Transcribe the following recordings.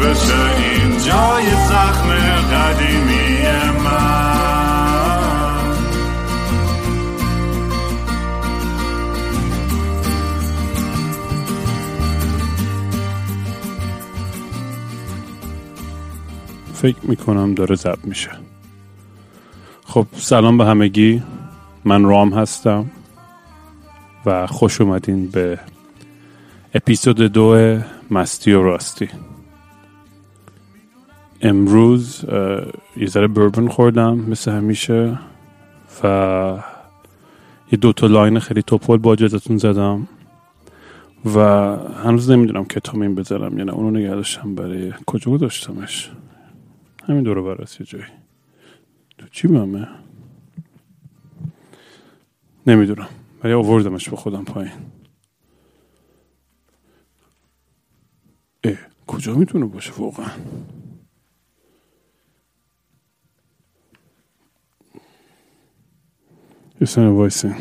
بشه این جای زخم قدیمی من. فکر می‌کنم داره ضبط میشه. خب سلام به همگی. من رام هستم و خوش اومدین به اپیزود دو مستی و راستی. امروز یه ذره بربن خوردم مثل همیشه و یه دوتا لاین خیلی توپول با اجازتون زدم و هنوز نمی‌دونم کتامین بذارم یا نه. اونو نگه داشتم برای کجا گذاشتمش؟ همین دور برس یه جایی. تو چی ممه نمی‌دونم. ولی آوردمش به خودم پایین. اه کجا می‌تونه باشه واقعا؟ یه سنه وایسین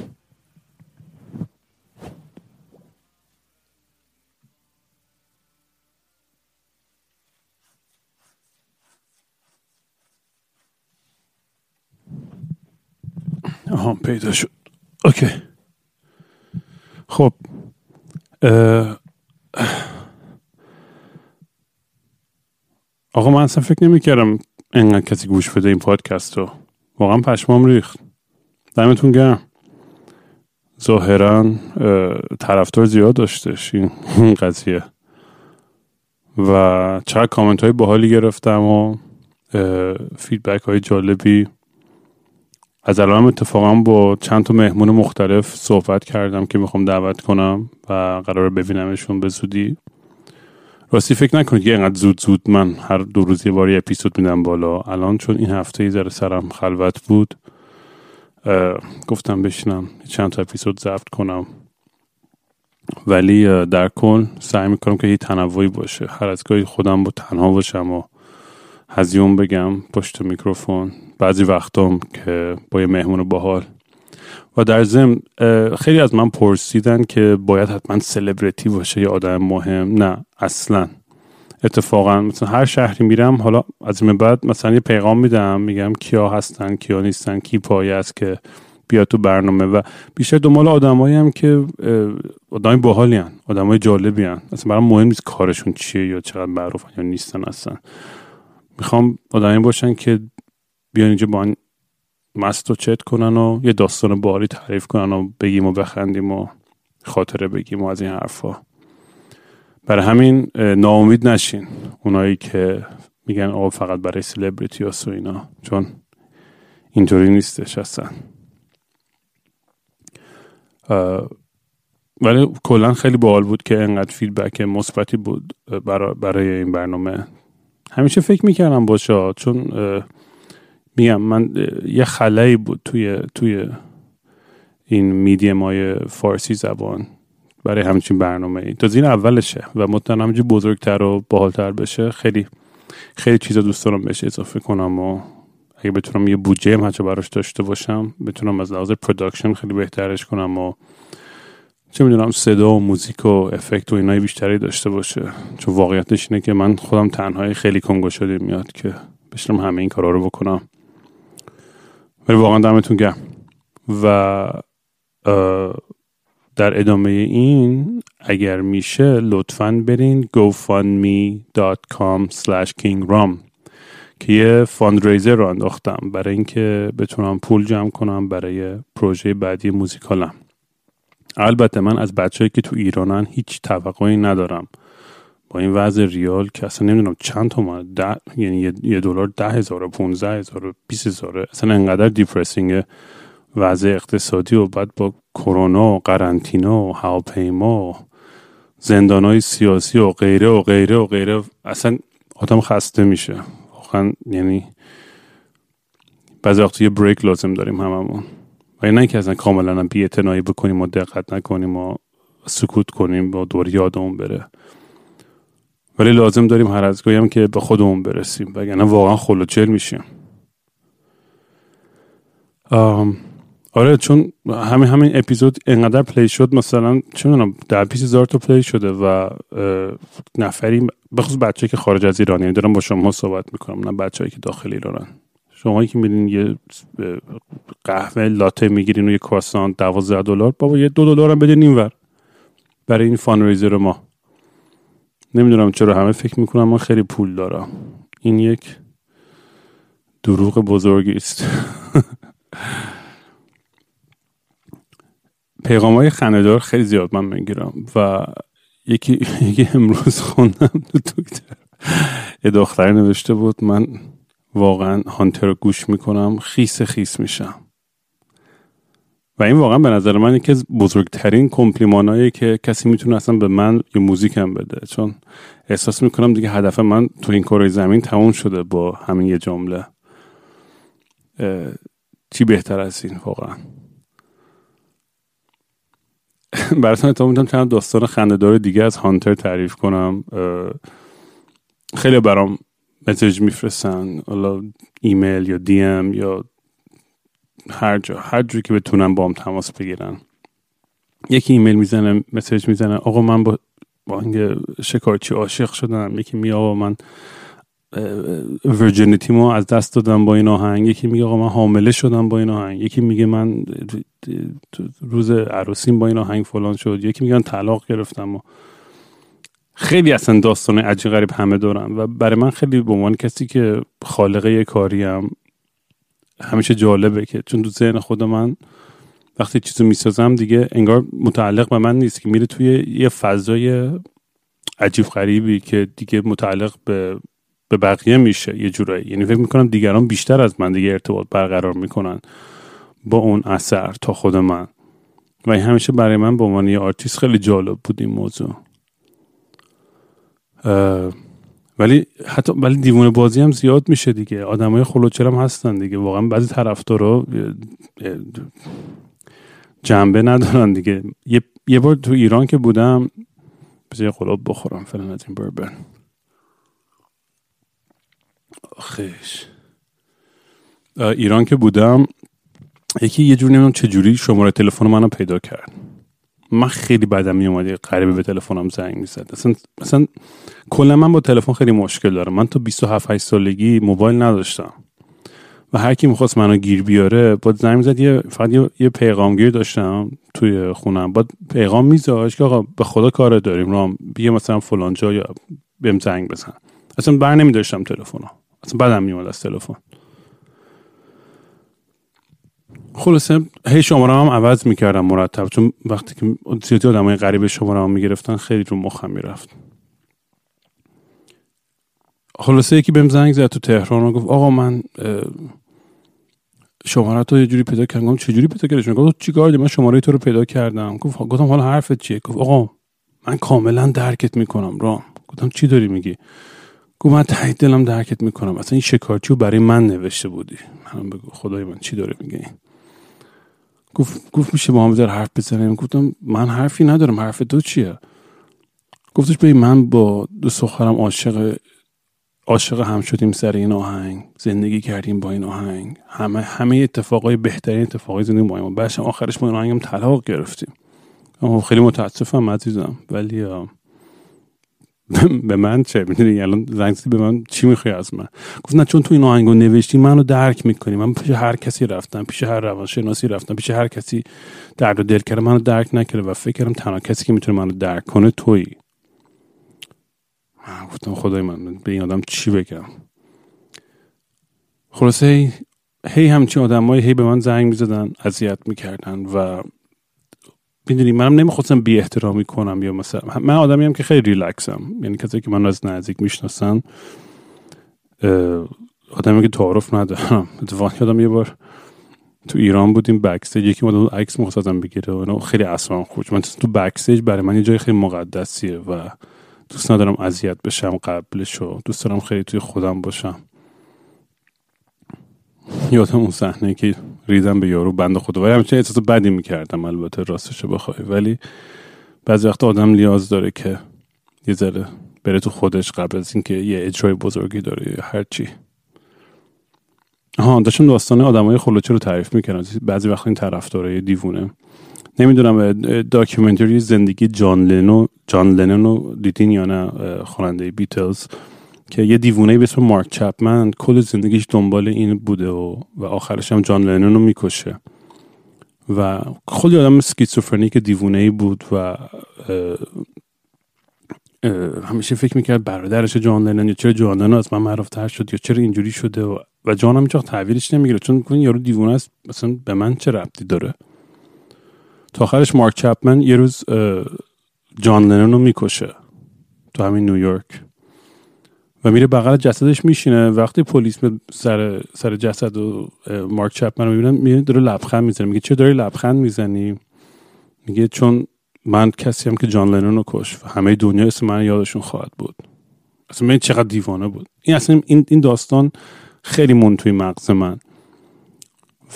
آها پیدا شد اوکی خب آقا من اصلا فکر نمی کردم انقدر کسی گوش بده این پادکست رو واقعا پشمام ریخت دمتون گرم. ظاهرا طرفدار زیاد داشتش این قضیه. و چقدر کامنت های باحالی گرفتم و فیدبک های جالبی. از الان اتفاقا با چند تا مهمون مختلف صحبت کردم که می‌خوام دعوت کنم و قرار ببینمشون به زودی. راستی فکر نکنید که اینقدر زود زود من هر دو روز یه اپیزود میدم بالا. الان چون این هفته یه ذره سرم خلوت بود گفتم بشینم چند تا اپیزود ضبط کنم. ولی در کل سعی می‌کنم که یه تنوعی باشه. هر از گاهی خودم با تنها باشم و هزیون بگم پشت میکروفون. بعضی وقتام که با یه مهمون باحال. و در ضمن خیلی از من پرسیدن که باید حتما سلبریتی باشه یا آدم مهم. نه اصلا. اتفاقا مثلا هر شهری میرم حالا از این بعد مثلا یه پیغام میدم میگم کیا هستن کیا نیستن کی پایه است که بیاد تو برنامه و بیشتر دنبال آدمایی هم که آدمای باحالی هن آدمای جالبی هن. اصلا برام مهم نیست کارشون چیه یا چقدر معروفن یا نیستن اصلا. می‌خوام آدمی باشن که بیان اینجا با مست و چت کنن و یه داستان باری تعریف کنن و بگیم و بخندیم و خاطره بگیم و از این حرفا. برای همین ناامید نشین. اونایی که میگن آقا فقط برای سلبریتی و اینا. چون اینطوری نیستش اصلا. ولی کلا خیلی باحال بود که انقدر فیدبک مثبتی بود برای این برنامه. همیشه فکر می‌کردم باشه چون میگم من یه خلایی بود توی توی این میدیم های فارسی زبان. برای همچین برنامه ای تا این اولشه و مطمئن همینجور بزرگتر و باحالتر بشه خیلی خیلی چیزا دوست دارم بهش اضافه کنم و اگه بتونم یه بودجه هم حتی براش داشته باشم بتونم از لحاظ production خیلی بهترش کنم و چه می‌دونم صدا و موزیک و افکت و اینای بیشتری داشته باشه. چون واقعیتش اینه که من خودم تنهایی خیلی کنگو شده میاد که بشنم همه این کارا رو بکنم. ولی واقعا دمتون گرم. و در ادامه این اگر میشه لطفا برین gofundme.com slash kingram که یه فاندریزر رو انداختم برای اینکه بتونم پول جمع کنم برای پروژه بعدی موزیکالم. البته من از بچههایی که تو ایرانن هیچ توقعی ندارم. با این وضع ریال که اصلا نمی‌دونم چند تومن ده یعنی یه دلار ده هزار و پونزه هزار و بیس هزاره اصلا انقدر دیپرسینگ وضع اقتصادی و بعد با کرونا و قرنطینه و هواپیما و زندان های سیاسی و غیره و غیره و غیره. اصلا آدم خسته میشه. واقعا یعنی بعضی وقت یه break لازم داریم هممون. و نه که اصلا کاملا بی بکنیم و دقت نکنیم و سکوت کنیم و دور یادمون بره. ولی لازم داریم هر از هم که به خودمون برسیم. وگرنه واقعا خل و چل میشیم. آره چون همین همین اپیزود انقدر play شد مثلا چه می‌دونم بیس هزار تا play شده و نفری بخصوص بچه که خارج از ایرانی دارم با شما صحبت می‌کنم نه بچه‌ای که داخل ایرانن. شما که میرین یه قهوه لاته می‌گیرین و یه کرواسان 12 دلار. بابا یه دو دلار هم بدین اینور برای این فانریزر ما. نمی‌دونم چرا همه فکر می‌کنم من خیلی پول دارم. این یک دروغ بزرگی است. پیغام های خندهدار خیلی زیاد من می‌گیرم و یکی, یکی امروز خوندم دو دکتر یه دختری نوشته بود من واقعا هانتر گوش می‌کنم خیس خیس میشم. و این واقعا به نظر من یکی از بزرگترین کمپلیمانایی که کسی می‌تونه اصلا به من یه موزیک هم بده. چون احساس می‌کنم دیگه هدف من تو این کره زمین تموم شده با همین یه جمله. چی بهتر از این واقعا؟ براتون اتفاق می‌تونم چند داستان خندهدار دیگه از هانتر تعریف کنم. خیلی برام message میفرستن. حالا ایمیل یا DM یا هر جا هر جوری که بتونن با هم تماس بگیرن. یکی ایمیل می‌زنه message می‌زنه. آقا من با با شکارچی عاشق شدم یکی می آقا من virginity مو از دست دادم با این آهنگ. یکی میگه آقا من حامله شدم با این آهنگ. یکی میگه من روز عروسیم با این آهنگ فلان شد. یکی میگن طلاق گرفتم و خیلی اصلا داستان عجیب غریب همه دارن. و برای من خیلی به عنوان کسی که خالقه کاریم همیشه جالبه که چون تو ذهن خود من وقتی چیزو می‌سازم دیگه انگار متعلق به من نیست که میره توی یه فضای عجیب غریبی که دیگه متعلق به به بقیه میشه یه جورایی. یعنی فکر می‌کنم دیگران بیشتر از من دیگه ارتباط برقرار می‌کنن. با اون اثر تا خود من. و این همیشه برای من به عنوان یه آرتیست خیلی جالب بود این موضوع. ولی حتی ولی دیوونه بازی هم زیاد میشه دیگه. آدمای هم هستن دیگه. واقعا بعضی طرفدارا جنبه ندارن دیگه. یه, یه بار تو ایران که بودم بذار یه بخورم. فعلا از این بربن. خیش ایران که بودم یکی یه جور نمی‌دونم چجوری شماره تلفن منو پیدا کرد. من خیلی بدم میومد قریبه به تلفنم زنگ می‌زد. اصلا مثلا کلا من با تلفن خیلی مشکل دارم. من تا 27 8 سالگی موبایل نداشتم. و هر کی می‌خواست منو گیر بیاره با زنگ می‌زد یه فقط یه, یه پیغامگیر داشتم توی خونم. با پیغام میذاشت که آقا به خدا کار داریم رام بیا مثلا فلان جا یا بهم زنگ بزن. اصلا بر نمیداشتم تلفنو. اصلا بدم میومد از تلفن. خلاصه هی شماره هم عوض می‌کردم مرتب چون وقتی که زیادی آدمای غریب شماره هم می‌گرفتن خیلی رو مخم می‌رفت. خلاصه یکی بهم زنگ زد تو تهران و گفت آقا من شماره تو یه جوری پیدا کردم. چه جوری پیدا کردی؟ گفت چی کار من شماره تو رو پیدا کردم. گفت گفتم حالا حرفت چیه؟ گفت آقا من کاملا درکت می‌کنم رام. گفتم چی داری میگی؟ گفت من ته دلم درکت می‌کنم. اصلا این شکارچی رو برای من نوشته بودی. من بگو خدای من چی داره میگه گفت گفت میشه با هم حرف بزنیم. گفتم من حرفی ندارم حرف تو چیه؟ گفتش به من با دو سخرم عاشق عاشق هم شدیم سر این آهنگ زندگی کردیم با این آهنگ همه همه اتفاقای بهترین اتفاقای زندگی این بعدش آخرش ما این آهنگم طلاق گرفتیم. خیلی متاسفم عزیزم ولی به من چه؟ می‌دونی الان زنگ به من چی می‌خوای از من؟ گفت نه چون تو این آهنگو نوشتی منو درک می‌کنی. من پیش هر کسی رفتم پیش هر روانشناسی رفتم پیش هر کسی درد و دل کرده منو درک نکرده و فکر کردم تنها کسی که می‌تونه منو درک کنه تویی. گفتم خدای من به این آدم چی بگم؟ خلاصه هی, هی همچین آدمایی هی به من زنگ می‌زدن اذیت می‌کردن و می‌دونی منم نمی‌خواستم بی احترامی کنم یا مثلا من آدمی هم که خیلی ریلکسم یعنی کسی که من از نزدیک می‌شناسن آدمی که تعارف ندارم. اتفاقا یادم یه بار تو ایران بودیم بکستیج یکی مدل عکس می‌خواستم بگیره. و خیلی اصلا خوش من تو بکستیج برای من یه جای خیلی مقدسیه و دوست ندارم اذیت بشم قبلش و دوست دارم خیلی توی خودم باشم. یادم اون صحنه که ریدم به یارو بند خدا ولی همچنین احساس بدی می‌کردم البته راستش بخوای. ولی بعضی وقت آدم نیاز داره که یه ذره بره تو خودش قبل از اینکه یه اجرای بزرگی داره یا هر چی. ها داشتم داستان آدمای خلوچه رو تعریف می‌کردم. بعضی وقت این طرفدارای دیوونه. نمی‌دونم داکیومنتری زندگی جان لنو جان لنون رو دیدین یا نه؟ خواننده بیتلز. که یه دیوونه به اسم مارک چپمن کل زندگیش دنبال این بوده و, و آخرش هم جان لنون رو می‌کشه. و خیلی آدم سکیزوفرنیک دیوونه ای بود و همیشه فکر می‌کرد برادرش جان لنون یا چرا جان لنون از من معروفتر شد یا چرا اینجوری شده و, و جان هم تحویلش نمی‌گیره. چون این یارو دیوونه است مثلا به من چه ربطی داره؟ تا آخرش مارک چپمن یه روز جان لنون رو می‌کشه تو همین نیویورک. و میره بغل جسدش میشینه. وقتی پلیس سر سر جسد و مارک چپمن رو می‌بینن می‌بینه داره لبخند می‌زنه. میگه چه داری لبخند می‌زنی؟ میگه چون من کسی هم که جان لنون رو کش و همه دنیا اسم من یادشون خواهد بود. اصلا من چقدر دیوانه بود. این اصلا این, این داستان خیلی مون توی مغز من.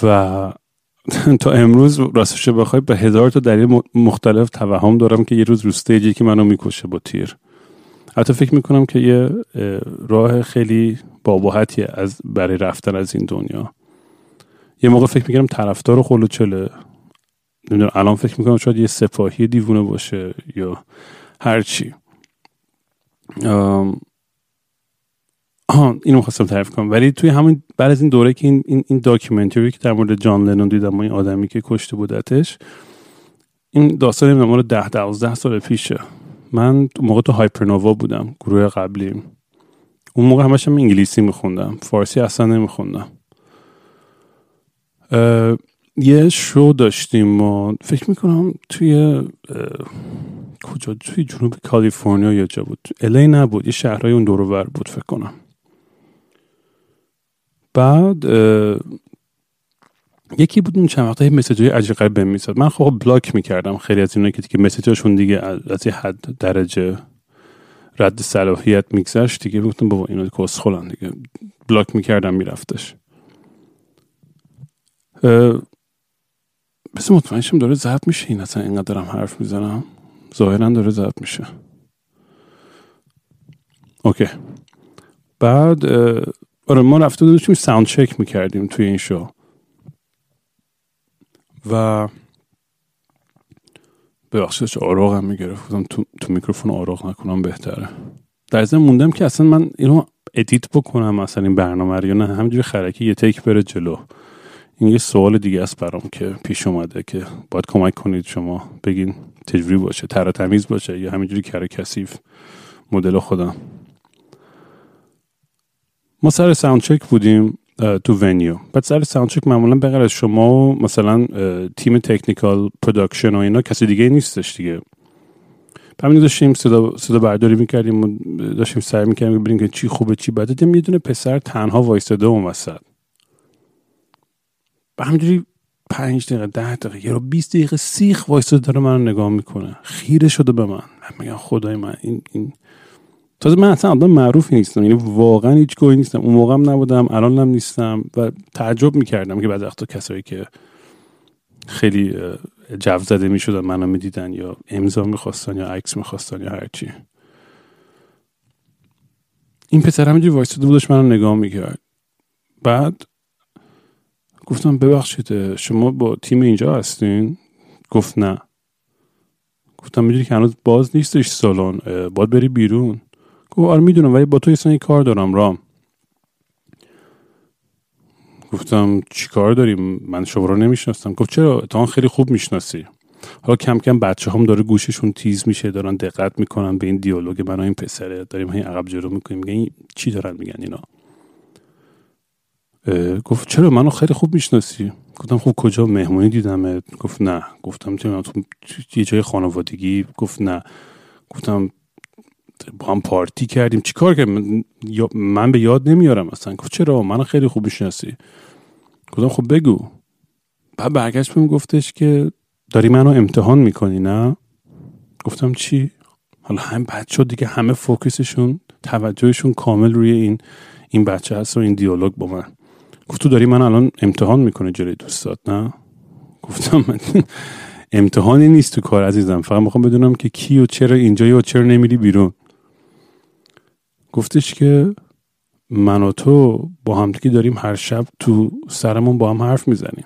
و تا امروز راستش بخوای به هزار تا دلیل مختلف توهم دارم که یه روز رو که منو می‌کشه با تیر. حتی فکر می‌کنم که یه راه خیلی باباحتیه از برای رفتن از این دنیا. یه موقع فکر می‌کنم طرفدار خلوچله نمی‌دونم الان فکر می‌کنم شاید یه سپاهی دیوونه باشه یا هرچی آه اینو خواستم تعریف کنم. ولی توی همین بعد از این دوره که این این, این داکیومنتری که در مورد جان لنون دیدم با این آدمی که کشته بودتش این داستان نمی‌دونم مورد ده دوازده سال پیشه. من موقع تو هایپرنووا بودم گروه قبلیم اون موقع همش هم انگلیسی میخوندم فارسی اصلا نمیخوندم. یه شو داشتیم و فکر می‌کنم توی کجا؟ توی جنوب کالیفرنیا یا جا بود. الی نبود یه شهرهای اون دور بود فکر کنم. بعد یکی بود اون چند وقته مسیج های عجیب غریب میساد من خب بلاک می‌کردم. خیلی از اینا که دیگه مسیجاشون دیگه از یه حد درجه رد صلاحیت میگذشت دیگه. گفتم بابا اینا کسخلن دیگه. بلاک می‌کردم میرفتش. بس مطمئنشم داره ضبط میشه. این اصلا اینقدر دارم حرف می‌زنم. ظاهرا داره ضبط میشه. اوکی. بعد آره ما رفته داشتیم sound check می‌کردیم توی این شو. و ببخشید آروغ هم می‌گرفتم تو, تو میکروفون آروغ نکنم بهتره. در ضمن موندم که اصلا من اینو edit بکنم مثلا این برنامه رو یا نه. همینجوری خرکی یه take بره جلو. این یه سوال دیگه است برام که پیش اومده که باید کمک کنید شما بگین چجوری باشه تر تمیز باشه یا همینجوری کار کثیف مدل خودم. ما سر sound check بودیم. تو venue بعد سر sound check معمولا بغیر از شما و مثلا تیم technical production و اینا کسی دیگه نیستش دیگه. همین داشتیم صدا, صدا برداری می‌کردیم و داشتیم سر می‌کردیم ببینیم که چی خوبه چی بده. دیدم یه دونه پسر تنها وایستاده اون وسط. و همینجوری پنج دقیقه ده دقیقه یا بیست دقیقه سیخ وایستاده داره منو نگاه می‌کنه. خیره شده به من. من میگم خدای من این, این تازه من اصلا آدم معروفی نیستم یعنی واقعا هیچ گویی نیستم. اون موقع هم نبودم الان هم نیستم و تعجب می‌کردم که بعد وقتا کسایی که خیلی جو زده می‌شدن منو می‌دیدن یا امضا می‌خواستن یا عکس می‌خواستن یا هرچی. این پسر همینجوری وایستاده بودش منو نگاه می‌کرد. بعد گفتم ببخشید شما با تیم اینجا هستین؟ گفت نه. گفتم می‌دونی که هنوز باز نیستش سالن باید بری بیرون. گفت آره می‌دونم ولی با تو یه کار دارم رام. گفتم چی کار داریم من شما رو نمی‌شناسم. گفت چرا؟ اتفاقا خیلی خوب می‌شناسی. حالا کم کم بچه هم داره گوششون تیز میشه دارن دقت می‌کنن به این دیالوگ من این پسره. داریم این عقب جلو می‌کنیم. میگن چی دارن میگن اینا؟ گفت چرا؟ منو خیلی خوب می‌شناسی. گفتم خوب کجا؟ مهمونی دیدم گفت نه. گفتم تو یه جای خانوادگی؟ گفت نه. گفتم با هم پارتی کردیم. چیکار کردیم؟ من به یاد نمیارم. اصلا گفت چرا؟ منو خیلی خوب می‌شناسی. گفتم خب بگو. بعد برگشت بهم گفتش که داری منو امتحان می‌کنی نه؟ گفتم چی؟ حالا هم بچه دیگه. همه فوکسشون توجهشون کامل روی این این بچه هست و این دیالوگ با من. گفت تو داری من الان امتحان می‌کنه جلوی دوستات نه؟ گفتم من امتحانی نیست تو کار عزیزم. فقط می‌خوام بدونم که کی و چرا اینجایی و چرا نمیری بیرون. گفتش که من و تو با همدیگه داریم هر شب تو سرمون با هم حرف می‌زنیم.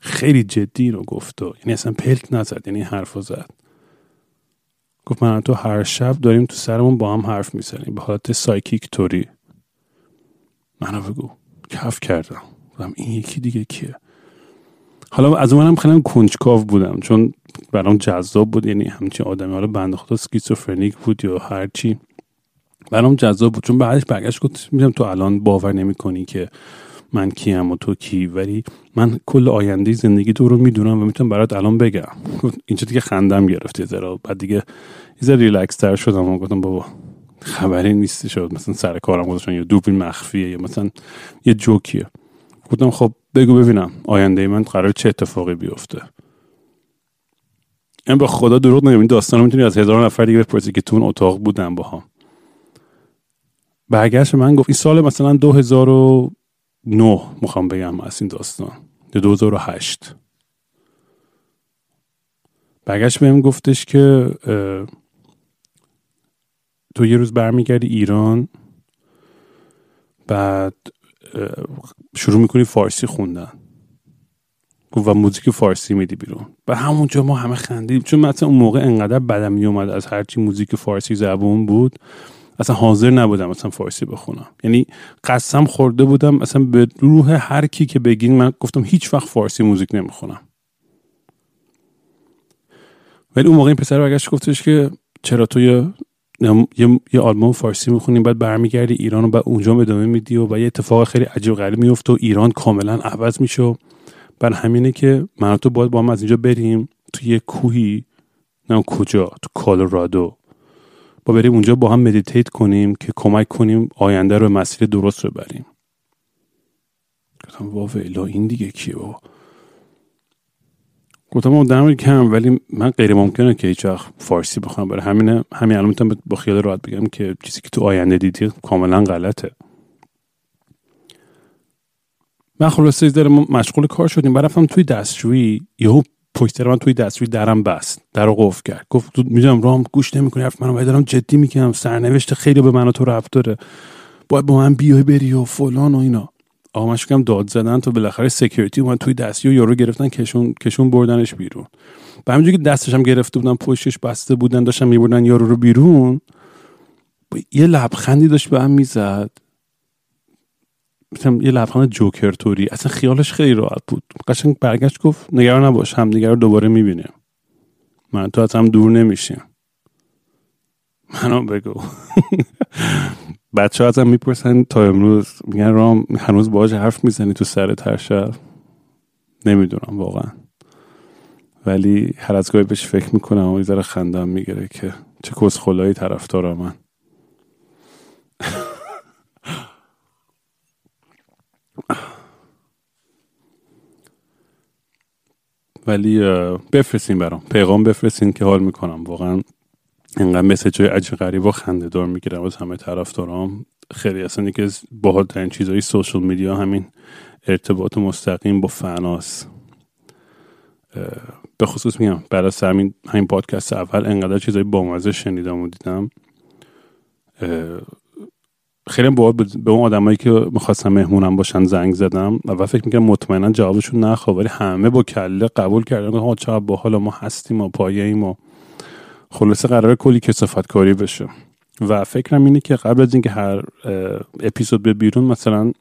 خیلی جدی رو گفت و یعنی اصلا پلک نزد یعنی حرف زد. گفت من تو هر شب داریم تو سرمون با هم حرف می‌زنیم. به حالت سایکیک توری. منو بگو کف کردم. گفتم این یکی دیگه کیه؟ حالا از اونم خیلی کنجکاو بودم. چون برام جذاب بود. یعنی همچین آدمی. حالا بنده خدا schizophrenic بود یا هرچی. برام جذاب بود. چون بعدش برگشت گفت می‌دونم تو الان باور نمی کنی که من کیم و تو کی ولی من کل آینده زندگی تو رو می‌دونم و می‌تونم برات الان بگم. اینجا دیگه خندم گرفت یه بعد دیگه یه ریلکس تر شدم و گفتم بابا خبری نیست شد؟ مثلا سر کارم گذاشتن یا دوبین مخفیه یا مثلا یه جوکیه. گفتم خب بگو ببینم آینده من قرار چه اتفاقی بیفته. این به خدا دروغ نگم این داستان می‌تونی از هزار نفر دیگه بپرسی که تو اون اتاق بودن با هم برگشت من گفت این سال مثلا 2009 می‌خوام بگم از این داستان 2008 برگشت بهم گفتش که تو یه روز برمیگردی ایران بعد شروع می‌کنی فارسی خوندن و موزیک فارسی میدی بیرون. و همونجا ما همه خندیدیم چون مثلا اون موقع انقدر بدم میومد از هرچی موزیک فارسی زبون بود. اصلا حاضر نبودم اصلا فارسی بخونم. یعنی قسم خورده بودم اصلا به روح هر کی که بگین من گفتم هیچ وقت فارسی موزیک نمی‌خونم. ولی اون موقع این پسر برگشت گفتش که چرا تو یه یه, یه آلبوم فارسی می‌خونیم بعد برمیگردی ایران و بعد اونجا ادامه میدی و, یه اتفاق خیلی عجیب غریب میفته و ایران کاملا عوض میشه بر همینه که من تو باید با هم از اینجا بریم. تو یه کوهی نه کجا تو کالورادو با بریم اونجا با هم meditate کنیم که کمک کنیم آینده رو مسیر درست رو بریم گفتم وا این دیگه کیه با گفتم اون کم ولی من غیر ممکنه که هیچ فارسی بخونم. برای همینه همین الان می‌تونم با خیال راحت بگم که چیزی که تو آینده دیدی کاملا غلطه. من خلاصه داره مشغول کار شدیم برفتم توی دستشویی یهو پشت من توی دستشویی درم بست در قفل کرد. گفت می‌دونم رام گوش نمی‌کنی حرف منو دارم جدی می‌کنم سرنوشت خیلی به من و تو رفت داره. باید با من بیای بری و فلان و اینا. آقا من داد زدن تو بالاخره سکیوریتی اومد توی دستی و یارو گرفتن کشون کشون بردنش بیرون. به همینجوری که دستش هم گرفته بودن پشتش بسته بودن داشتن میبردن یارو رو بیرون یه لبخندی داشت به هم می‌زد. مثلا یه لبخند جوکر توری اصلا خیالش خیلی راحت بود. قشنگ برگشت گفت نگران نباش همدیگه رو دوباره می‌بینیم. من تو از هم دور نمیشیم. منو بگو. بچه ها ازم می‌پرسن تا امروز. میگن رام هنوز باهاش حرف می‌زنی تو سر هر شب؟ نمی‌دونم واقعا. ولی هر از گاهی بهش فکر می‌کنم و ذره خندم می‌گیره که چه کسخلایی طرفدار من. ولی بفرستین برام. پیغام بفرستین که حال می‌کنم. واقعا اینقدر مسیج های عجیب غریب و خنده دار می‌گیرم از همه طرفدارام. خیلی اصلا یکی از باحالترین چیزهای سوشل میدیا همین ارتباط مستقیم با فناس به خصوص میگم برای همین همین پادکست اول انقدر چیزای بامزه شنیدم و دیدم. خیلی باید به اون آدمایی که می‌خواستم مهمونم باشن زنگ زدم و فکر می‌کنم مطمئنا جوابشون نخواه ولی همه با کله قبول کردن. ها چقدر باحال ما هستیم و پایه ایم و خلاصه قرار کلی کسافت کاری بشه. و فکرم اینه که قبل از اینکه هر اپیزود به بیرون مثلا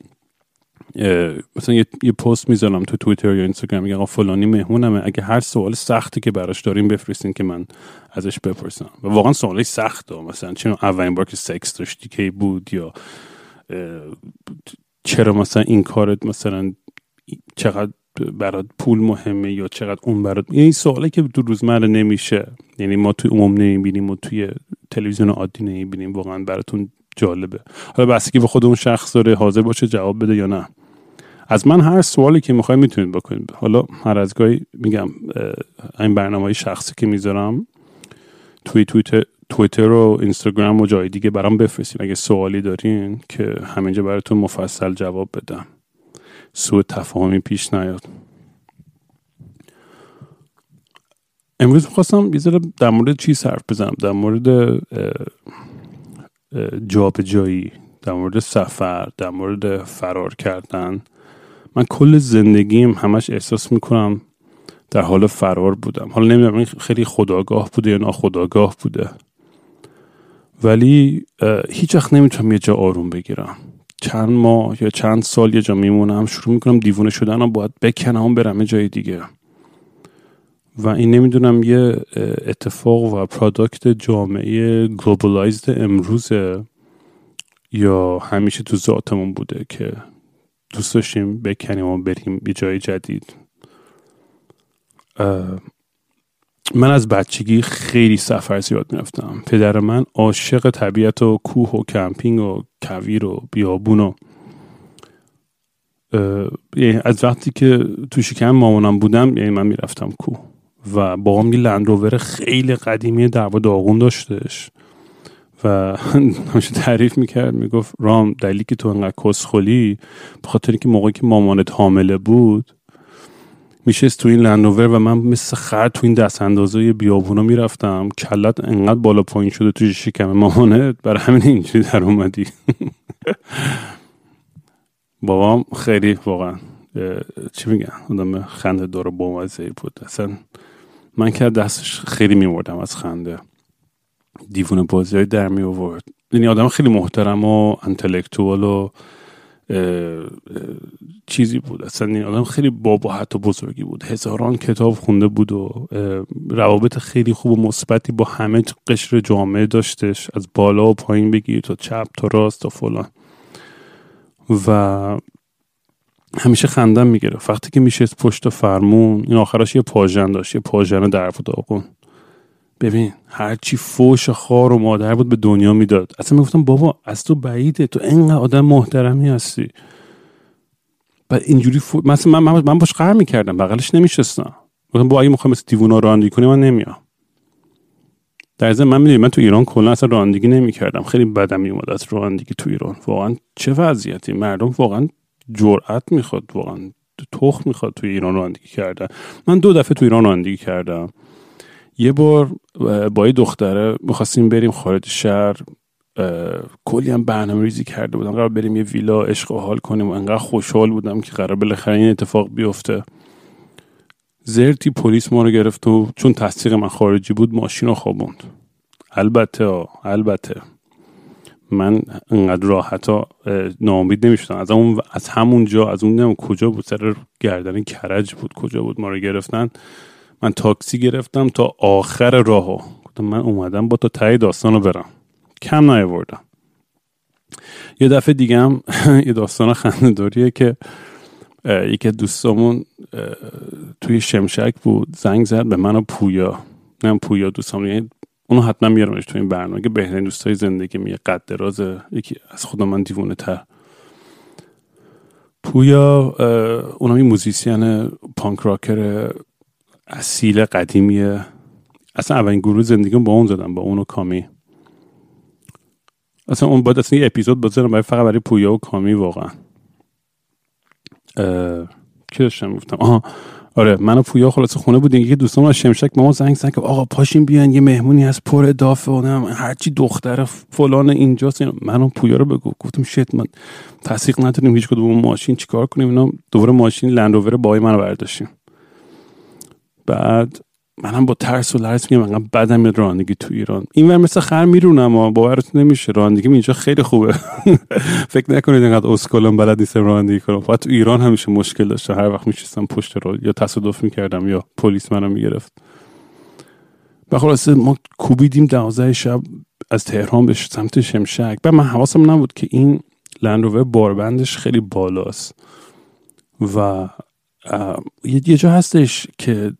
مثلا یه, یه پست می‌ذارم تو توییتر یا اینستاگرام میگم فلانی مهمونمه. اگه هر سوال سختی که براش داریم بفرستین که من ازش بپرسم. و واقعا سوالی سخته. مثلا چون اولین بار که سکس داشتی کی بود؟ یا چرا مثلا این کارت مثلا چقدر برات پول مهمه؟ یا چقدر اون برات این سوالی که تو روزمره نمیشه. یعنی ما توی عموم نمی‌بینیم و توی تلویزیون عادی نمی‌بینیم. واقعا براتون جالبه. حالا بستگی به خود اون شخص داره حاضر باشه جواب بده یا نه؟ از من هر سوالی که می‌خواید می‌تونید بکنید حالا هر از گاهی میگم این برنامه های شخصی که می‌ذارم توی تویتر تویتر و اینستاگرام و جای دیگه برام بفرستین. اگه سوالی دارین که همینجا براتون مفصل جواب بدم. سوء تفاهمی پیش نیاد. امروز می‌خواستم یه در مورد چی صرف بزنم؟ در مورد جایی در مورد سفر در مورد فرار کردن. من کل زندگیم همش احساس می‌کنم در حال فرار بودم. حالا نمی‌دونم این خیلی خداگاه بوده یا ناخداگاه بوده. ولی هیچ وقت نمی‌تونم یه جا آروم بگیرم. چند ماه یا چند سال یه جا میمونم شروع می‌کنم دیوونه شدن و باید بکنم برم جای دیگه. و این نمی‌دونم یه اتفاق و product جامعه globalized امروزه یا همیشه تو ذاتمون بوده که دوست داشتیم بکنیم و بریم یه جای جدید. من از بچگی خیلی سفر زیاد می‌رفتم. پدر من عاشق طبیعت و کوه و کمپینگ و کویر و بیابون و یعنی از وقتی که تو شکم مامانم بودم یعنی من می‌رفتم کوه. و با هم یه لندروور خیلی قدیمی در داغون داشتش. و همیشه تعریف می‌کرد می‌گفت رام دلیلی که تو انقدر کسخولی به خاطر که موقعی که مامانت حامله بود میشست تو این لندوور و من مثل خر تو این دست اندازه بیابونا می‌رفتم. کلت انقدر بالا پایین شده توی شکم مامانت. برای همین اینجوری در اومدی. بابام خیلی واقعا چی میگن آدم خنده داره با بود اصلا من که دستش خیلی میمردم از خنده. دیوونه بازی های در می آورد یعنی آدم خیلی محترم و انتلکتوال و چیزی بود. اصلا این آدم خیلی بابا حتی بزرگی بود. هزاران کتاب خونده بود و روابط خیلی خوب و مثبتی با همه قشر جامعه داشتش. از بالا و پایین بگیر تا چپ تا راست تا فلان. و همیشه خندم می‌گیره وقتی که میشه پشت فرمون این آخرش یه پاژن داشت. یه پاژن در داغون ببین هرچی فوش خار و مادر بود به دنیا می‌داد. اصلا می‌گفتم بابا از تو بعیده. تو اینقدر آدم محترمی هستی. و اینجوری فو... مثلا من, من, باش قهر می‌کردم. بغلش نمیشستم. گفتم با اگه می‌خوام مثل دیوونا رانندگی کنی من نمیام. در ضمن من می‌دونم من تو ایران کلا اصلا رانندگی نمی‌کردم. خیلی بدم میومد از رانندگی تو ایران. واقعا چه وضعیتی؟ مردم واقعا جرأت می‌خواد واقعا تخ می‌خواد تو ایران رانندگی کردن. من دو دفعه تو ایران رانندگی کردم. یه بار با یه دختره می‌خواستیم بریم خارج شهر کلی هم برنامه ریزی کرده بودم. قرار بریم یه ویلا عشق و حال کنیم. و انقدر خوشحال بودم که قرار بالاخره این اتفاق بیفته. زرتی پلیس ما رو گرفت و چون تصدیق من خارجی بود ماشین رو خوابوند. البته البته. من انقدر راحتا ناامید نمی‌شدم. از اون از همون جا از اون کجا بود سر گردن کرج بود کجا بود ما رو گرفتن. من تاکسی گرفتم تا آخر راهو. گفتم من اومدم با تا تای داستان رو برم. کم نیاوردم. یه دفعه دیگه هم یه داستان خندهداریه که یکی دوستامون توی شمشک بود زنگ زد به من و پویا. نه پویا دوستام یعنی اونو حتما میارمش تو این برنامه که بهترین دوستای زندگی میگه. قد دراز یکی از خدا من دیوونه تر. پویا اونم این موزیسین پانک راکر اصیل قدیمیه اصلا اولین گروه زندگیم با اون زدم با اون و کامی. اصلا اون باید اصلا یه اپیزود بذارم برای فقط برای پویا و کامی واقعا. که داشتم گفتم آها. آره من و پویا خلاص خونه بودیم یه دوستان از شمشک ما زنگ زنگ آقا پاشین بیان یه مهمونی از پر اضافه و هرچی دختر فلان اینجاست من و پویا رو بگو. گفتم شت من تصدیق نداریم هیچ کدوم ماشین چیکار کنیم اینا دوباره ماشین لندروور بای منو برداشتیم. بعد منم با ترس و لرز میگم انقدر بدم میاد رانندگی تو ایران. اینور مثل خر میرونم و باورتون نمیشه رانندگی اینجا خیلی خوبه. فکر نکنید اینقدر اسکلم بلد نیستم رانندگی کنم. فقط تو ایران همیشه مشکل داشته هر وقت میشستم پشت رو یا تصادف می‌کردم یا پلیس منو می‌گرفت. و خلاصه ما کوبیدیم دوازده شب از تهران به سمت شمشک. و من حواسم نبود که این لندروور باربندش خیلی بالاست. و یه جا هستش که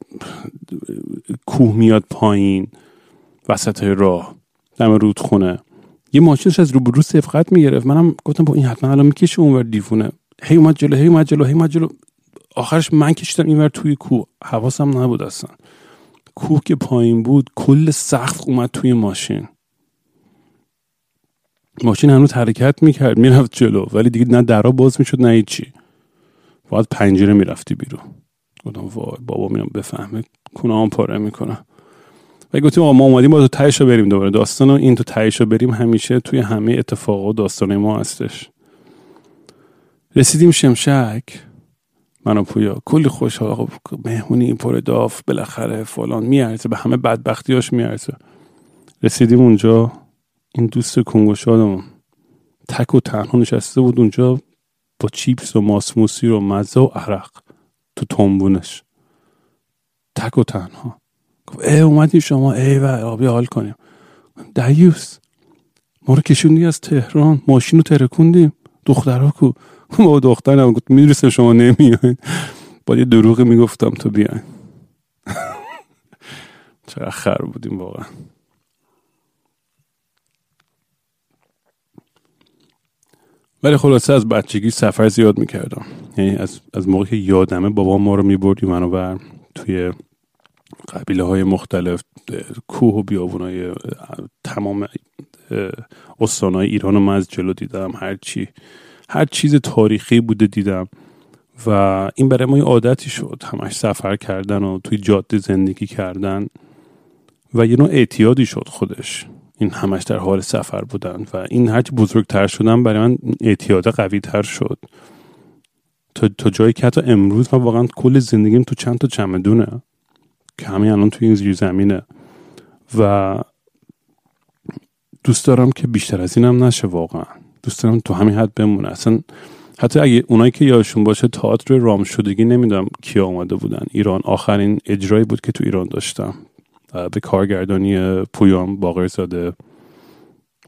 کوه میاد پایین وسط راه دم رودخونه یه ماشینش از روبرو سفقت می‌گرفت. منم گفتم با این حتما الان می‌کشه اونور دیفونه هی اومد جلو هی اومد جلو هی اومد جلو. آخرش من کشیدم اینور توی کوه. حواسم نبود اصلا. کوه که پایین بود کل سقف اومد توی ماشین. ماشین هنوز حرکت می‌کرد می‌رفت جلو. ولی دیگه نه درا باز می‌شد نه هیچی. باید پنجره می‌رفتی بیرون. گفتم وای بابا میام بفهمه. کنام پاره می‌کنم. و گفتیم ما اومدیم با تو تهش بریم دوباره. داستان این تو تهش بریم همیشه توی همه اتفاق و داستان ما هستش. رسیدیم شمشک. من پویا. کلی خوشحال آقا. مهمونی پر داف بالاخره فلان میارزه. به همه بدبختیاش میارزه. رسیدیم اونجا. این دوست کنگوشادمون. تک و تنها نشسته بود اونجا. با چیپس و ماسموسی و مزه و عرق تو تنبونش. تک و تنها. گفت ای اومدی شما. ای و آبی حال کنیم. دیوس ما رو کشوندی از تهران. ماشین رو ترکوندیم. دخترها کو؟ با دخترم. گفت میدرسه شما نمیاین با یه دروغ می‌گفتم تو بیاین. چرا خر بودیم واقعا. ولی خلاصه از بچگی سفر زیاد می‌کردم. یعنی از, از موقع که یادمه بابا ما رو میبردی منو توی قبیله های مختلف کوه و بیابون های تمام استانهای ایران رو من از جلو دیدم. هر چی هر چیز تاریخی بوده دیدم. و این برای ما یه عادتی شد. همش سفر کردن و توی جاده زندگی کردن. و یه نوع اعتیادی شد خودش. این همش در حال سفر بودن و این هرچی بزرگتر شدن برای من اعتیاد قوی تر شد. تا, تا جایی که حتی امروز من واقعا کل زندگیم تو چند تا چمدونه که همین الان توی این زیر زمینه. و دوست دارم که بیشتر از اینم نشه واقعا. دوست دارم تو همین حد بمونه. اصلا حتی اگه اونایی که یادشون باشه تئاتر رام شدگی نمی‌دونم کیا آمده بودن. ایران آخرین اجرایی بود که تو ایران داشتم. به کارگردانی پویان باقر زاده.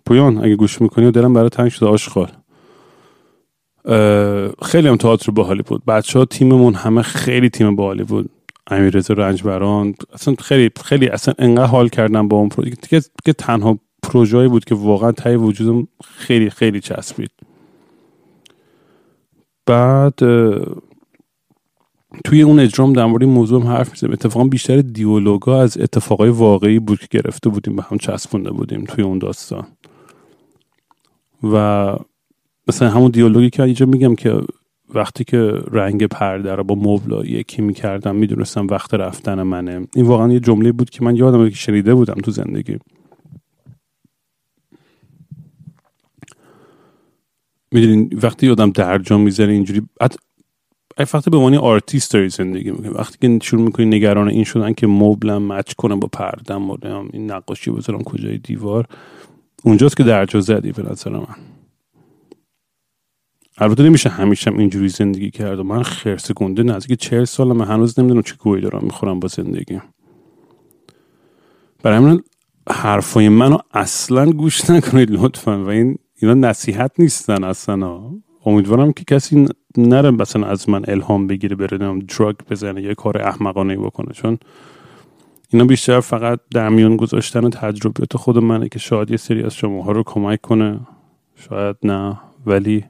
پویان اگه گوش می‌کنی و دلم برای تنگ شده آشخال خیلی هم تئاتر باحالی بود. بچه ها تیممون همه خیلی تیم باحالی بود. امیر رضا رنجبران اصلا خیلی خیلی اصلا انقدر حال کردم با اون پروژه که تنها پروژه‌ای بود که واقعا تای وجودم خیلی خیلی چسبید. بعد توی اون اجرام در مورد موضوع هم حرف می‌زنیم. اتفاقا بیشتر دیولوگا از اتفاقای واقعی بود که گرفته بودیم به هم چسبونده بودیم توی اون داستان. و مثلا همون دیالوگی که اینجا میگم که وقتی که رنگ پرده رو با مبلا یکی می‌کردم می‌دونستم وقت رفتن منه. این واقعا یه جمله بود که من یادم که شنیده بودم تو زندگی. می‌دونین وقتی آدم درجا می‌ذاره اینجوری فقط به معنی آرتیست داری زندگی می‌کنی وقتی که شروع می‌کنی نگران این شدن که مبلم مچ کنم با پردم و این نقاشی بذارم کجای دیوار اونجاست که درجا زدی به نظر من. البته نمیشه همیشه اینجوری زندگی کرد و من خرس گنده نزدیک چهل سالم هنوز نمی‌دونم چه گویی دارم می‌خورم با زندگی. برای من حرفای منو اصلا گوش نکنید لطفا. و این اینا نصیحت نیستن اصلا. امیدوارم که کسی نره مثلا از من الهام بگیره بره نم دراگ بزنه یه کار احمقانه بکنه. چون اینا بیشتر فقط در میان گذاشتن تجربیات خود منه که شاید یه سری از شماها رو کمک کنه. شاید نه ولی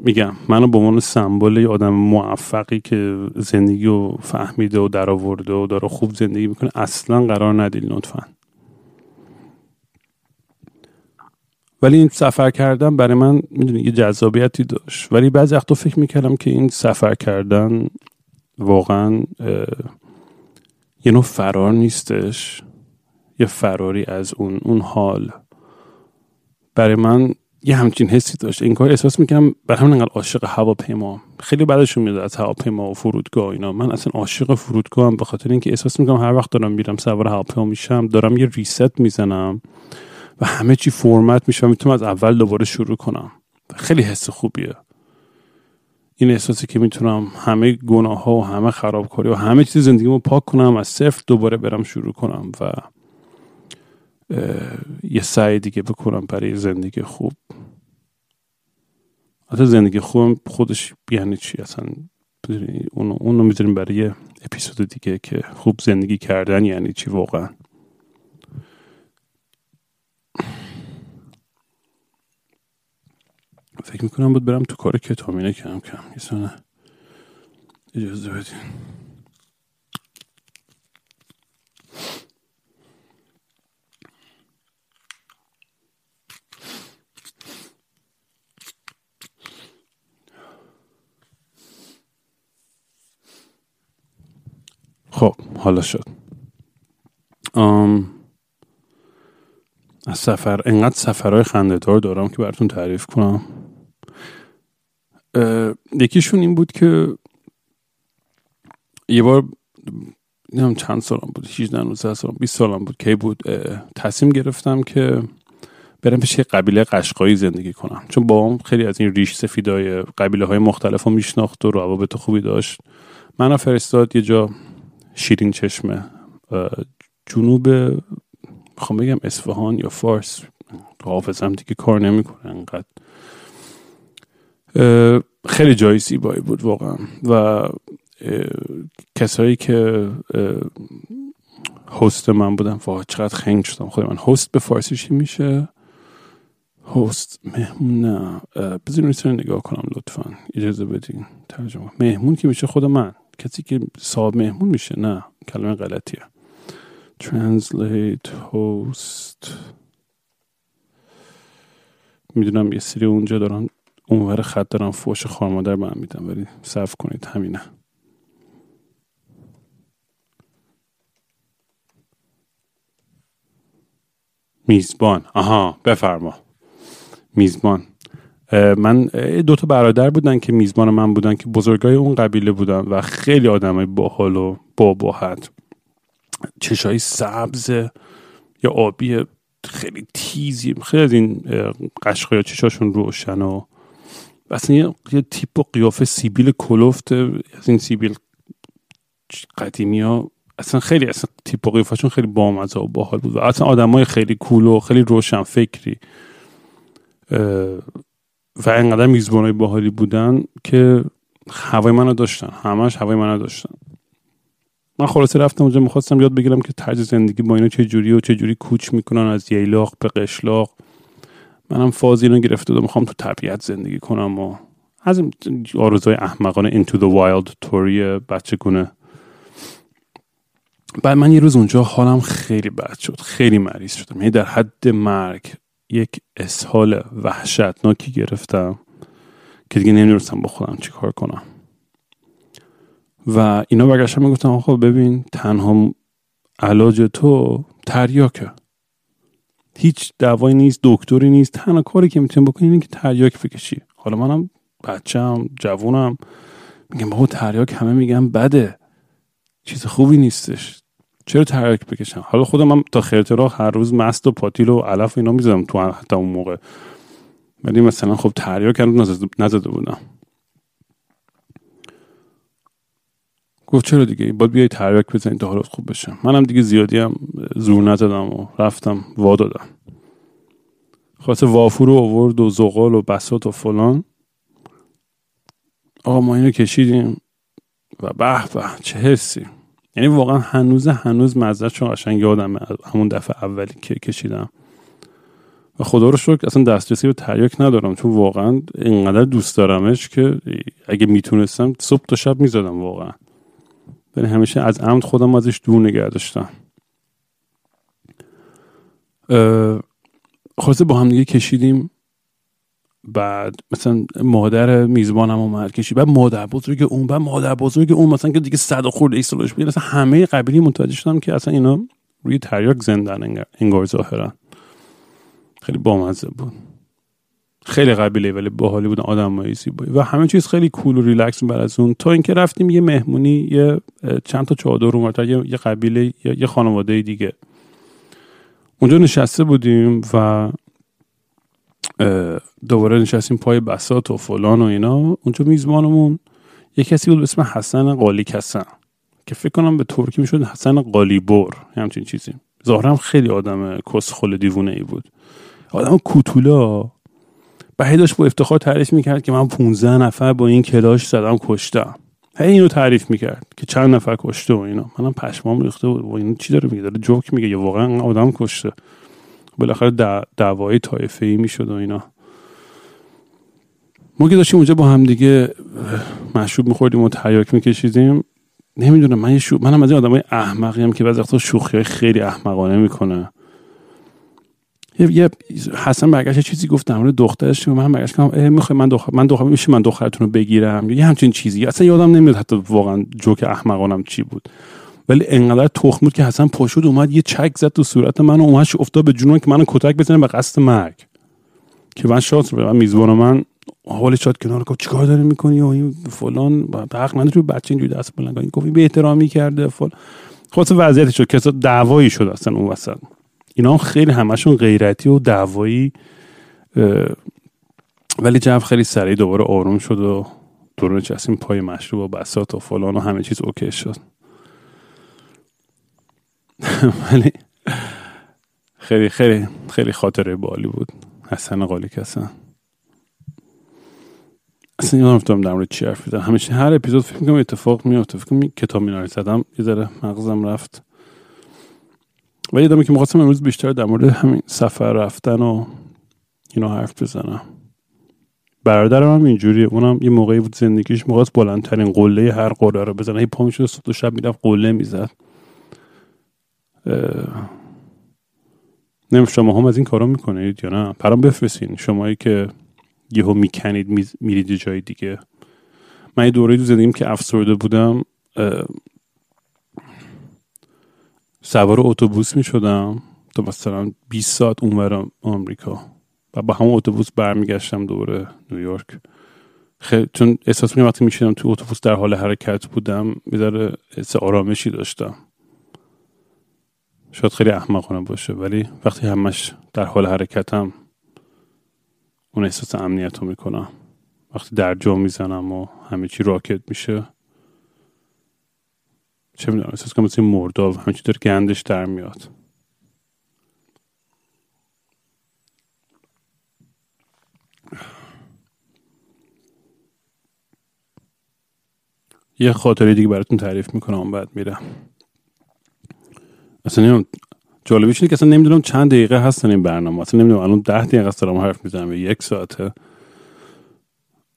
میگم منو به عنوان سمبل یه آدم موفقی که زندگی رو فهمیده و درآورده و داره خوب زندگی می‌کنه اصلا قرار ندید لطفا. ولی این سفر کردن برای من می‌دونی یه جذابیتی داشت. ولی بعضی وقتا فکر می‌کردم که این سفر کردن واقعا یه نوع فرار نیستش یه فراری از اون اون حال. برای من یه همچین حسی داشت. این کار احساس می‌کنم برای همین انقدر عاشق هواپیما. خیلی بعدشون میاد از هواپیما و فرودگاه اینا. من اصلا عاشق فرودگاه هم به خاطر اینکه احساس می‌کنم هر وقت دارم میرم سوار هواپیما میشم دارم یه ریست می‌زنم. و همه چی فرمت میشه و می‌تونم از اول دوباره شروع کنم. خیلی حس خوبیه. این احساسی که می‌تونم همه گناه ها و همه خرابکاری و همه چیز زندگیمو پاک کنم از صفر دوباره برم شروع کنم و یه سعی دیگه بکنم برای زندگی خوب. حتی زندگی خوب خودش یعنی چی؟ اصلا اونو, اونو می‌ذاریم برای اپیزود دیگه که خوب زندگی کردن یعنی چی واقعا؟ فکر می‌کنم بود برم تو کار کتامینه کم کم یه اجازه بدین. خب حالا شد. آم از سفر انقدر سفرهای خندهدار دارم که براتون تعریف کنم. یکیشون این بود که یه بار نمی‌دونم چند سالم بود 18 19 سالم 20 سالم بود کی بود تصمیم گرفتم که برم پیش قبیله قشقایی زندگی کنم. چون با هم خیلی از این ریش سفیدای قبیله های مختلف رو میشناخت و روابط خوبی داشت. من فرستاد یه جا شیرین چشمه جنوب می‌خوام بگم اصفهان یا فارس حافظم دیگه کار نمی‌کنه انقدر. خیلی جای زیبایی بود واقعا. و کسایی که هست من بودن واقعا چقدر خنگ شدم. خود من هست به فارسی چی میشه؟ هست مهمون نه. بذارین رو نگاه کنم لطفا. اجازه بدین ترجمه. مهمون که میشه خود من. کسی که صاحب مهمون میشه نه. کلمه غلطیه. Translate host. می‌دونم یه سری اونجا دارن اونور خط دارن فوش خارمادر به میدن ولی صرف کنید همینه. میزبان. آها بفرما. میزبان. من دو تا برادر بودن که میزبان من بودن که بزرگای اون قبیله بودن و خیلی آدمای باحال و باباحت چشای سبز یا آبی خیلی تیزی. خیلی از این قشقای چشاشون روشن و اصلا یه, تیپ و قیافه سیبیل کلفت از این سیبیل قدیمی ها اصلا خیلی اصلا تیپ و قیافشون خیلی بامزه و باحال بود و اصلا آدمای خیلی کول و خیلی روشن فکری. و انقدر میزبانای باحالی بودن که هوای منو داشتن. همش هوای منو داشتن. من خلاصه رفتم اونجا می‌خواستم یاد بگیرم که طرز زندگی با اینا چه جوری و چه جوری کوچ می‌کنن از ییلاق به قشلاق. منم فاز اینو گرفته و می‌خوام تو طبیعت زندگی کنم و از این آرزوی احمقانه into the wild توری بچه کنه بعد من یه روز اونجا حالم خیلی بد شد خیلی مریض شدم. یعنی در حد مرگ یک اسهال وحشتناکی گرفتم که دیگه نمی‌دونستم با خودم چی کار کنم. و اینا برگشتم می‌گفتم خب ببین تنها علاج تو تریاکه. هیچ دوایی نیست دکتری نیست تنها کاری که می‌تونی بکنی اینه که تریاک بکشی. حالا منم بچم جوونم. میگم بابا تریاک همه میگم بده. چیز خوبی نیستش. چرا تریاک بکشم حالا خودم من تا خیرترا هر روز مست و پاتیل و علف و اینا می‌زدم تو حتی اون موقع. ولی مثلا خب تریاک هنوز نزده بودم. گفت چرا دیگه؟ باید بیای تریاک بزنید تا حالت خوب بشه. منم دیگه زیادی هم زور نزدم و رفتم وا دادم. خواست وافور رو آورد و زغال و بسات و فلان. آقا ما اینو کشیدیم. و به به چه حسی. یعنی واقعا هنوز هنوز چون قشنگ یادم همون دفعه اولی که کشیدم. و خدا رو شکر اصلا دسترسی به تریاک ندارم چون واقعا اینقدر دوست دارمش که اگه می‌تونستم صبح تا شب می‌زدم واقعا. ولی همیشه از عمد خودم ازش دور نگه داشتم. خلاصه با هم دیگه کشیدیم. بعد مثلا مادر میزبانم اومد کشید. بعد مادر بزرگ اون بعد مادر بزرگ اون. مثلا که دیگه صد خورد ایستالش بود. مثلا همه قبیلی متوجه شدم که اصلا اینا روی تریاک زندن انگار ظاهرا خیلی بامزه بود. خیلی قبیله ولی باحالی بودن آدمای زیبایی. و همه چیز خیلی کول و ریلکس بعد از اون. تا اینکه رفتیم یه مهمونی یه چند تا چادر اومد یه یه قبیله یه خانواده دیگه. اونجا نشسته بودیم و دوباره نشستیم پای بسات و فلان و اینا. اونجا میزبانمون یه کسی بود به اسم حسن قالی کسن که فکر کنم به ترکی می‌شد حسن قالیبر. همچین چیزی. ظاهرا خیلی آدم کسخل دیوونه ای بود. آدم کوتولا بعد داشت با افتخار تعریف می‌کرد که من 15 نفر با این کلاش زدم کشتم. هی اینو تعریف می‌کرد که چند نفر کشته و اینا. منم پشمام ریخته بود. و اینو چی داره میگه؟ داره جوک میگه. یا واقعا آدم کشته. بالاخره دعوای طایفه ای می‌شد و اینا. ما که داشتیم اونجا با هم دیگه مشروب میخوردیم و تریاک میکشیدیم. نمی‌دونم من شو... منم از این آدمای هم که بعضی وقتا شوخی خیلی احمقانه می‌کنه. یه, حسن برگشت چیزی گفت در مورد دخترش. من برگشت کردم می‌خوای من دختر من دختر میشه من دخترتون رو بگیرم؟ یه همچین چیزی. اصلا یادم نمیاد حتی واقعا جوک احمقانم چی بود. ولی انقدر تخم بود که حسن پشود اومد یه چک زد تو صورت من و اومد افتاد به جنون که منو کتک بزنه به قصد مرگ. که من شاد من میزبان من حال شاد کنار گفت چیکار داری می‌کنی؟ و این فلان حق نداری بچه اینجوری دست بلند کنی. گفت به احترامی کرده. فلان. خلاص وضعیتی شد که دعوایی شد اصلا اون وسط. اینا خیلی همشون غیرتی و دعوایی ولی جو خیلی سریع دوباره آروم شد و دوران چسیم پای مشروب و بسات و فلان و همه چیز اوکی شد. ولی خیلی خیلی خیلی خاطره بالی بود. حسن قالی کسن اصلا یادم افتادم در مورد چی حرف همیشه هر اپیزود فکر می‌کنم اتفاق میفته فکر کنم کتاب میناری زدم یه ذره مغزم رفت. و یادمه که می‌خواستم امروز بیشتر در مورد همین سفر رفتن و اینا حرف بزنم. برادرم هم اینجوریه. اونم یه موقعی بود زندگیش می‌خواست بلندترین قله هر قله رو بزنه. هی پا می‌شد صبح شب می‌رفت قله می‌زد. نمیم شما هم از این کارا می‌کنید یا نه. پرام بفرستین. شمایی که یهو می‌کنید میرید جای دیگه. من یه دوره تو زندگیم که افسرده بودم سوار اتوبوس می شدم تا مثلا 20 ساعت اونورم آمریکا. و با همون اتوبوس برمیگشتم دوره نیویورک خیلی چون احساس می وقتی میشیدم تو اتوبوس در حال حرکت بودم می‌ذاره حس آرامشی داشتم. شاید خیلی احمقانه باشه ولی وقتی همش در حال حرکتم اون احساس امنیت رو می‌کنم. وقتی در جا می‌زنم و همه چی راکت میشه چه می‌دونم احساس کنم مثل مرداب همه چی داره گندش در میاد. یه خاطره دیگه براتون تعریف می‌کنم بعد میرم. اصلا نمی‌دونم جالبیش اینه که اصلا نمی‌دونم چند دقیقه هستن این برنامه. اصلا نمی‌دونم الان ده دقیقه است دارم حرف می‌زنم یک ساعته.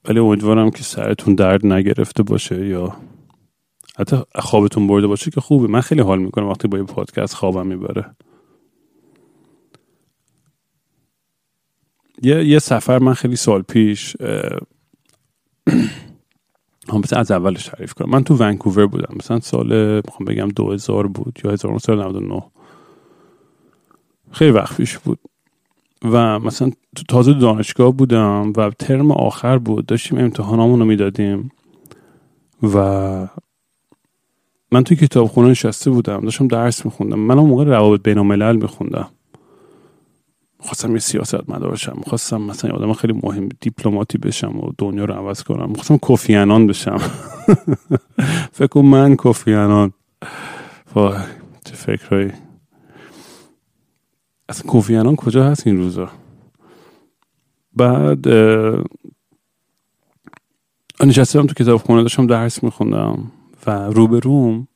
ولی امیدوارم که سرتون درد نگرفته باشه یا حتی خوابتون برده باشه که خوبه. من خیلی حال می‌کنم وقتی با یه پادکست خوابم می‌بره. یه, یه سفر من خیلی سال پیش هم از اولش تعریف کنم. من تو ونکوور بودم. مثلا سال می‌خوام بگم 2000 بود یا 1999 خیلی وقت پیش بود. و مثلا تو تازه دانشگاه بودم و ترم آخر بود. داشتیم امتحانامون رو می‌دادیم. و من توی کتابخونه نشسته بودم داشتم درس میخوندم. من اون موقع روابط بین الملل میخوندم. خواستم یه سیاست مدار شم خواستم مثلا آدم خیلی مهم دیپلماتی بشم و دنیا رو عوض کنم. خواستم کوفیانان بشم. فکر من کوفیانان وای چه فکرهایی. اصلا کوفیانان کجا هست این روزا؟ بعد نشستم تو کتاب خونه داشتم درس میخوندم. روبروم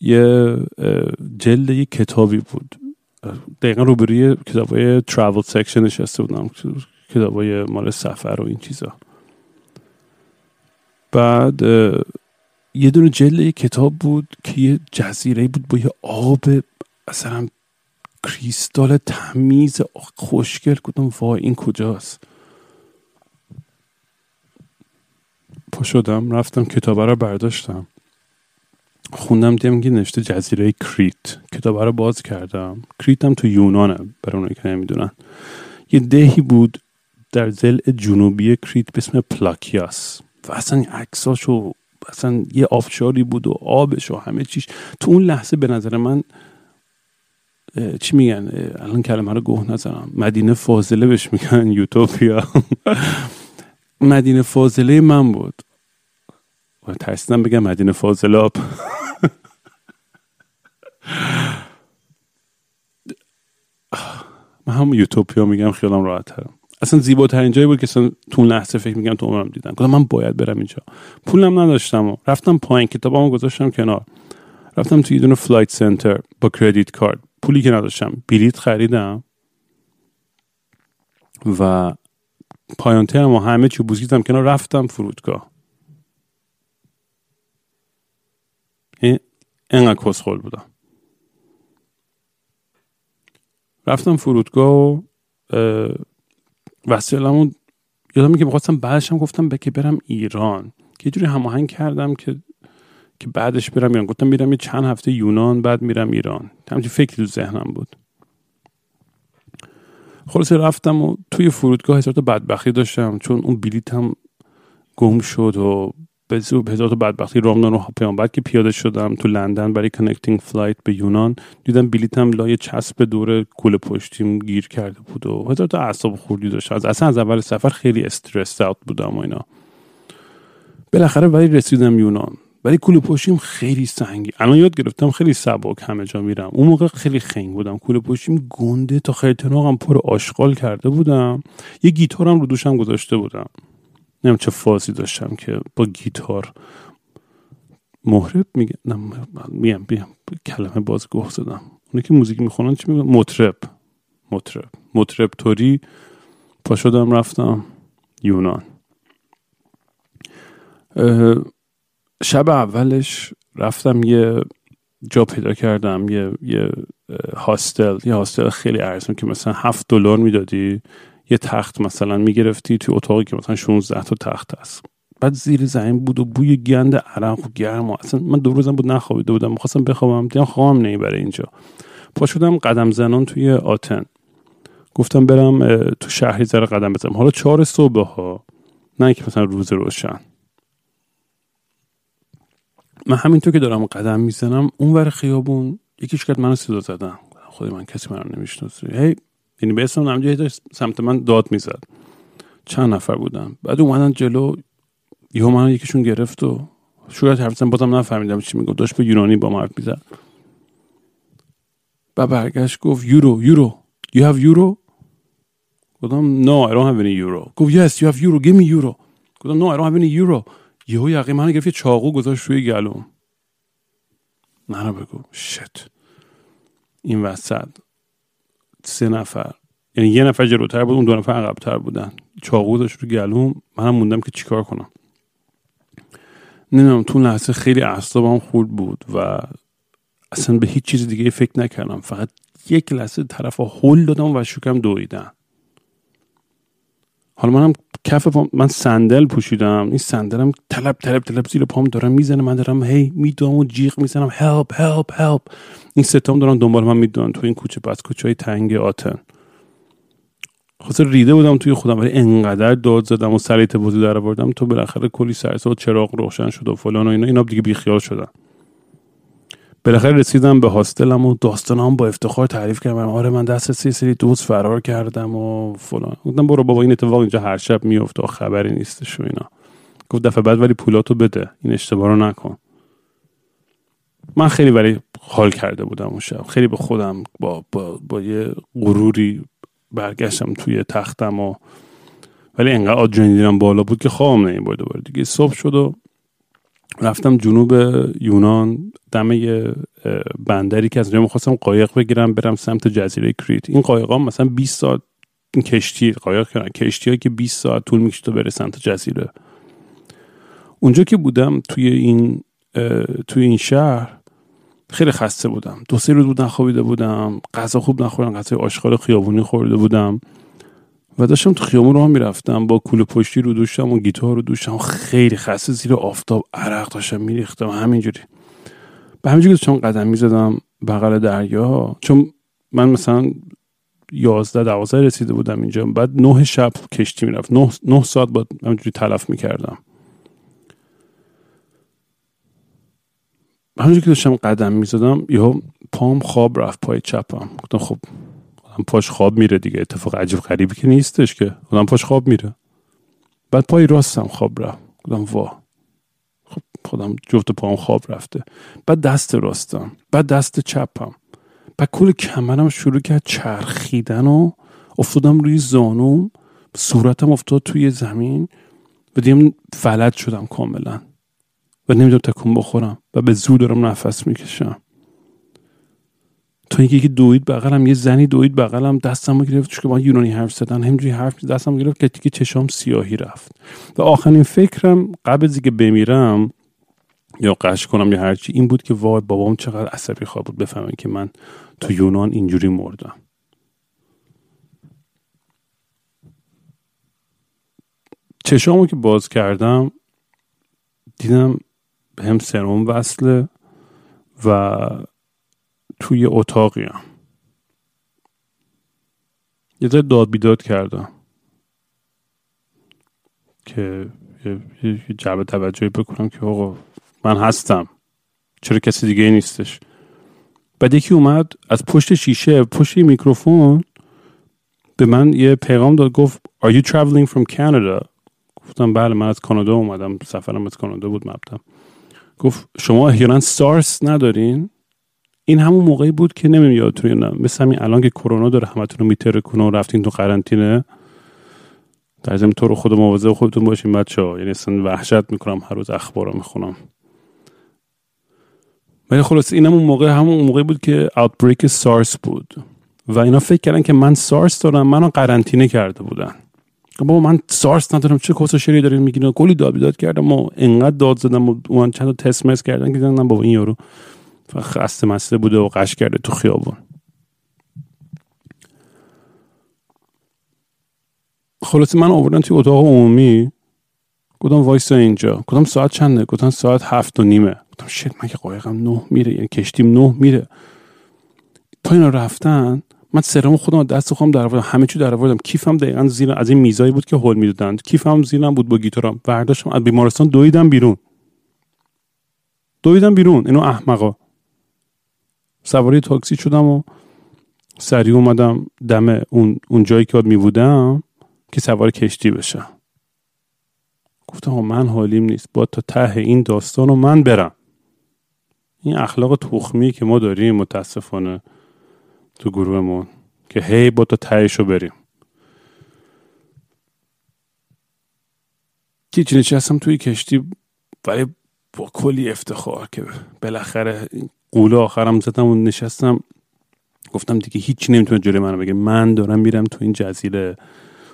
یه جلد یه کتابی بود. دقیقا روبروی کتابای ترافل سکشن نشسته بودم کتابای مال سفر و این چیزا. بعد یه دونه جلد یه کتاب بود که یه جزیره بود با یه آب اصلا کریستال تمیز خوشگل. کدوم وای این کجاست؟ پا شدم رفتم کتابه رو برداشتم. خوندم دیدم که نوشته جزیره کریت. کتابه رو باز کردم. کریت هم تو یونانه برای اونایی که نمی‌دونن. یه دهی بود در زل جنوبی کریت به اسم پلاکیاس. و اصلا عکساش و اصلا یه آفشاری بود و آبش و همه چیش. تو اون لحظه به نظر من چی میگن؟ الان کلمه رو گوه نزنم. مدینه فاضله بهش میگن یوتوپیا. مدینه فاضله من بود. و ترسیدم بگم مدینه فاضلاب من هم یوتوپیا میگم خیالم راحت ترم اصلا زیباترین جایی بود که اصلا تو لحظه فکر میگم تو عمرم دیدم. گفتم من باید برم اینجا. پولم نداشتم و رفتم پایین کتابامو گذاشتم کنار. رفتم تو یه دونه Flight Centre با credit card پولی که نداشتم. بلیت خریدم. و پایان ترم و همه چی بوسیدم کنار رفتم فرودگاه. این انقدر کسخل بودم. رفتم فرودگاه و وسیلمون یادم که می‌خواستم بعدش هم گفتم که برم ایران. که جوری هماهنگ کردم که که بعدش برم ایران. گفتم میرم یه چند هفته یونان بعد میرم ایران. همچین فکری تو ذهنم بود. خلاصه رفتم و توی فرودگاه هزار تا بدبختی داشتم چون اون بلیتم گم شد و به هزار تا بدبختی رام دادن و بعد که پیاده شدم تو لندن برای connecting flight به یونان دیدم بلیتم لای چسب دور کل پشتیم گیر کرده بود و هزار تا اعصاب خوردی داشت. از اصلا از اول سفر خیلی stressed out بودم و اینا. بالاخره ولی رسیدم یونان. ولی کوله پشتیم خیلی سنگین الان یاد گرفتم خیلی سبک همه جا میرم. اون موقع خیلی خنگ بودم. کوله پشتیم گنده تا خرتناقم پر آشغال کرده بودم. یه گیتارم رو دوشم گذاشته بودم. نمیم چه فازی داشتم که با گیتار محرب میگه نه میگم بیام کلمه باز گوه زدم. اونی که موزیک می‌خونن چی میگن؟ مطرب. مطرب. مطرب توری پا شدم رفتم یونان. شب اولش رفتم یه جا پیدا کردم یه یه هاستل. یه هاستل خیلی ارزون که مثلا هفت دلار می‌دادی یه تخت مثلا می‌گرفتی توی اتاقی که مثلا 16 تا تخت هست. بعد زیر زمین بود و بوی گند عرق و گرم و اصلا من دو روزم بود نخوابیده بودم می‌خواستم بخوابم دیدم خوابم برای اینجا. پا شدم قدم زنان توی آتن. گفتم برم تو شهری زره قدم بزنم. حالا چهار صبح ها نه که مثلا روز روشن. من همینطور که دارم قدم می‌زنم اون ور خیابون یکیش کرد منو صدا زدن. خودی من کسی منو نمی‌شناسه. هی یعنی به اسم نمجه سمت من داد می‌زد. چند نفر بودم بعد اومدن جلو یهو من یکیشون گرفت و شروع حرف بازم نفهمیدم چی می‌گفت. داشت به یونانی با من حرف می‌زد. و برگشت گفت یورو یورو. You have euro گفتم no I don't have any euro گفت yes you have euro give me euro گفتم no I don't have any euro یهو یقی من گرفت چاقو گذاشت روی گلوم. منو بگو. شت. این وسط. سه نفر. یعنی یه نفر جلوتر بود اون دو نفر عقبتر بودن. چاقو داشت رو گلوم. منم موندم که چیکار کنم. نمی‌دونم تو لحظه خیلی اعصابم خورد بود و اصلا به هیچ چیز دیگه فکر نکردم. فقط یک لحظه طرف هل دادم و شکم دویدن حالا منم کف پام من صندل پوشیدم. این صندلم طلب طلب طلب زیر پام دارم می‌زنه. من دارم هی میدوام و جیغ می‌زنم. هلپ هلپ هلپ این ستام دارم دنبال من می‌دونن. تو این کوچه پس کوچه های تنگ آتن. خاصه ریده بودم توی خودم ولی انقدر داد زدم و سریت بازی در آوردم تو بالاخره کلی سرسا و چراغ روشن شد و فلان و اینا. اینا دیگه بیخیال شدن بالاخره رسیدم به هاستلم و داستانم با افتخار تعریف کردم. آره من دست سی سری دوست فرار کردم و فلان. گفتم برو بابا این اتفاق اینجا هر شب میفته و خبری نیستش و اینا. گفت دفعه بعد ولی پولاتو بده این اشتباه رو نکن. من خیلی برای حال کرده بودم اون شب. خیلی به خودم با, با, با یه غروری برگشتم توی تختم و ولی انقدر آدرنالینم بالا بود که خوابم نمی‌برد دوباره. دیگه صبح شد و رفتم جنوب یونان دم یه بندری که از اونجا می‌خواستم قایق بگیرم برم سمت جزیره کریت این قایق ها مثلا 20 ساعت کشتی قایق کردن کشتی که 20 ساعت طول می‌کشه تا بره سمت جزیره. اونجا که بودم توی این توی این شهر خیلی خسته بودم. دو سه روز بود نخوابیده بودم غذا خوب نخوردم غذای آشغال خیابونی خورده بودم. و داشتم تو خیابون رو می‌رفتم با کوله پشتی رو دوشتم و گیتار رو دوشتم. خیلی خسته زیر آفتاب عرق داشتم میریختم همینجوری. به همینجوری داشتم قدم می‌زدم بغل دریا چون من مثلا یازده دوازده رسیده بودم اینجا. بعد نه شب کشتی می‌رفت. نه, نه ساعت با همینجوری تلف می‌کردم. همونجوری که داشتم قدم می‌زدم یهو پام خواب رفت پای چپم. گفتم خب آدم پاش خواب میره دیگه. اتفاق عجیب غریبی که نیستش که. آدم پاش خواب میره. بعد پای راستم خواب رفت. گفتم وا. خب خودم جفت پام خواب رفته. بعد دست راستم. بعد دست چپم. بعد کل کمرم شروع کرد چرخیدن و افتادم روی زانوم. صورتم افتاد توی زمین. و دیم فلج شدم کاملا. و نمی‌دونم تکون بخورم. و به زور دارم نفس می‌کشم. تا اینکه یکی دوید بغلم یه زنی دوید بغلم دستمو گرفت که با یونانی حرف زدن همینجوری حرف دستم گرفت که دیگه چشام سیاهی رفت. و آخرین فکرم قبل از اینکه بمیرم یا قش کنم یا هرچی این بود که وای بابام چقدر عصبی خواه بود. بفهمن که من تو یونان اینجوری مردم. چشامو که باز کردم دیدم هم سرم وصله و توی اتاقیم یه ذره داد بیداد کردم. که یه جعبه توجهی بکنم که آقا من هستم. چرا کسی دیگه نیستش؟ بعد یکی اومد از پشت شیشه پشت میکروفون به من یه پیغام داد گفت Are you traveling from Canada? گفتم بله من از کانادا اومدم سفرم از کانادا بود مبتم گفت شما احیانا سارس ندارین؟ این همون موقعی بود که نمیم یادتون نه مثل همین الان که کرونا داره همتون رو میتره کنه و رفتین تو قرنطینه. در ضمن تو رو خود مواظب خودتون باشین بچه ها یعنی اصلا وحشت می‌کنم هر روز اخبار رو می‌خونم. ولی خلاص این همون موقع همون موقعی بود که اوتبریک سارس بود. و اینا فکر کردن که من سارس دارم منو قرنطینه کرده بودن. بابا من سارس ندارم چه کس شری دارین میگین؟ کلی داد کردم و انقدر داد زدم و من چند تا تست مس کردن که دیدن بابا این یارو خسته مسته بوده و قش کرده تو خیابون. خلاصه من آوردن توی اتاق عمومی. گفتم وایسا اینجا. گفتم ساعت چنده؟ گفتم ساعت هفت و نیمه. گفتم شت من که قایقم نه میره؟ یعنی کشتیم نه میره. تا اینا رفتن من سرم خودم دست خودم در آوردم همه چی در آوردم کیفم دقیقا زیر از این میزایی بود که هول می‌دادن. کیفم زیرم بود با گیتارم. برداشتم از بیمارستان دویدم بیرون. دویدم بیرون. اینو احمقا. سواری تاکسی شدم و سریع اومدم دم اون, اون جایی که می بودم که سوار کشتی بشم. گفتم من حالیم نیست. با تا ته این داستان رو من برم. این اخلاق تخمی که ما داریم متاسفانه تو گروهمون که هی با تا تهش رو بریم. که هستم توی کشتی ولی با کلی افتخار که بالاخره قول آخرم زدم و نشستم. گفتم دیگه هیچی نمی‌تونه جلوی منو بگه. من دارم میرم تو این جزیره.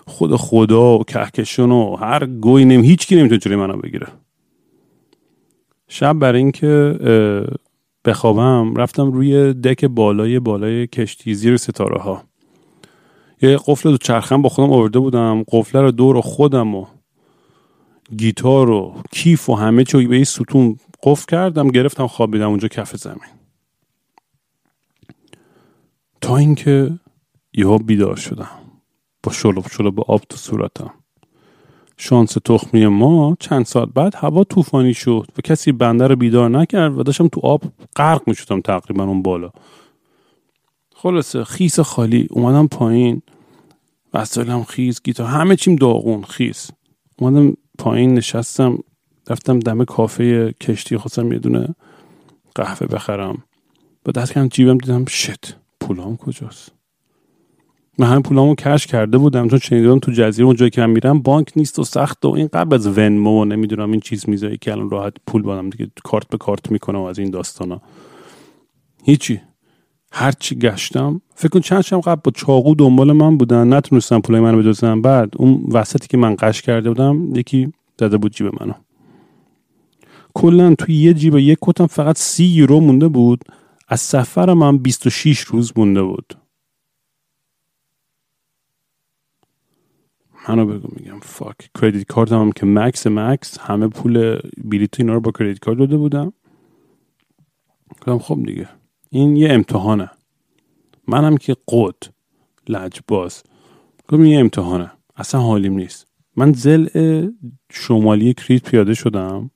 خود خدا و کهکشون و هر گوی نمی هیچ کی نمی‌تونه جلوی منو بگیره. شب برای اینکه بخوابم رفتم روی دک بالای بالای کشتی زیر ستاره ها یه قفل دو چرخم با خودم آورده بودم. قفله رو دور خودم و گیتار و کیف و همه چی به این ستون قفل کردم گرفتم خوابیدم اونجا کف زمین. تا اینکه یهو بیدار شدم. با شلوب شلوب آب تو صورتم. شانس تخمی ما چند ساعت بعد هوا طوفانی شد و کسی بنده رو بیدار نکرد و داشتم تو آب غرق می شدم تقریبا اون بالا. خلاصه خیس خالی اومدم پایین. وسایلم خیس گیتار همه چیم داغون خیس. اومدم پایین نشستم. رفتم دم کافه کشتی خواستم یه دونه قهوه بخرم. با دست کردم جیبم دیدم شت پولام کجاست؟ من همه پولامو کش کرده بودم چون شنیدم تو جزیره اون جایی که من میرم بانک نیست و سخت و این قبل از ونمو و نمی‌دونم این چیز میزایی که الان راحت پول بادم دیگه کارت به کارت می‌کنم از این داستانا. هیچی. هرچی گشتم فکر کن چند شب قبل با چاقو دنبال من بودن نتونستم پولای منو بدوزن بعد اون وسطی که من قش کرده بودم یکی داده بود جیب منو. کلا توی یه جیب یک کتم فقط سی یورو مونده بود. از سفر من 26 روز مونده بود. منو بگو میگم فاک کردیت کارت هم که مکس مکس همه پول بلیط اینا رو با کردیت کارت داده بودم. گفتم خب دیگه. این یه امتحانه. منم که قد لجباز گفتم یه امتحانه. اصلا حالیم نیست. من زل شمالی کریت پیاده شدم.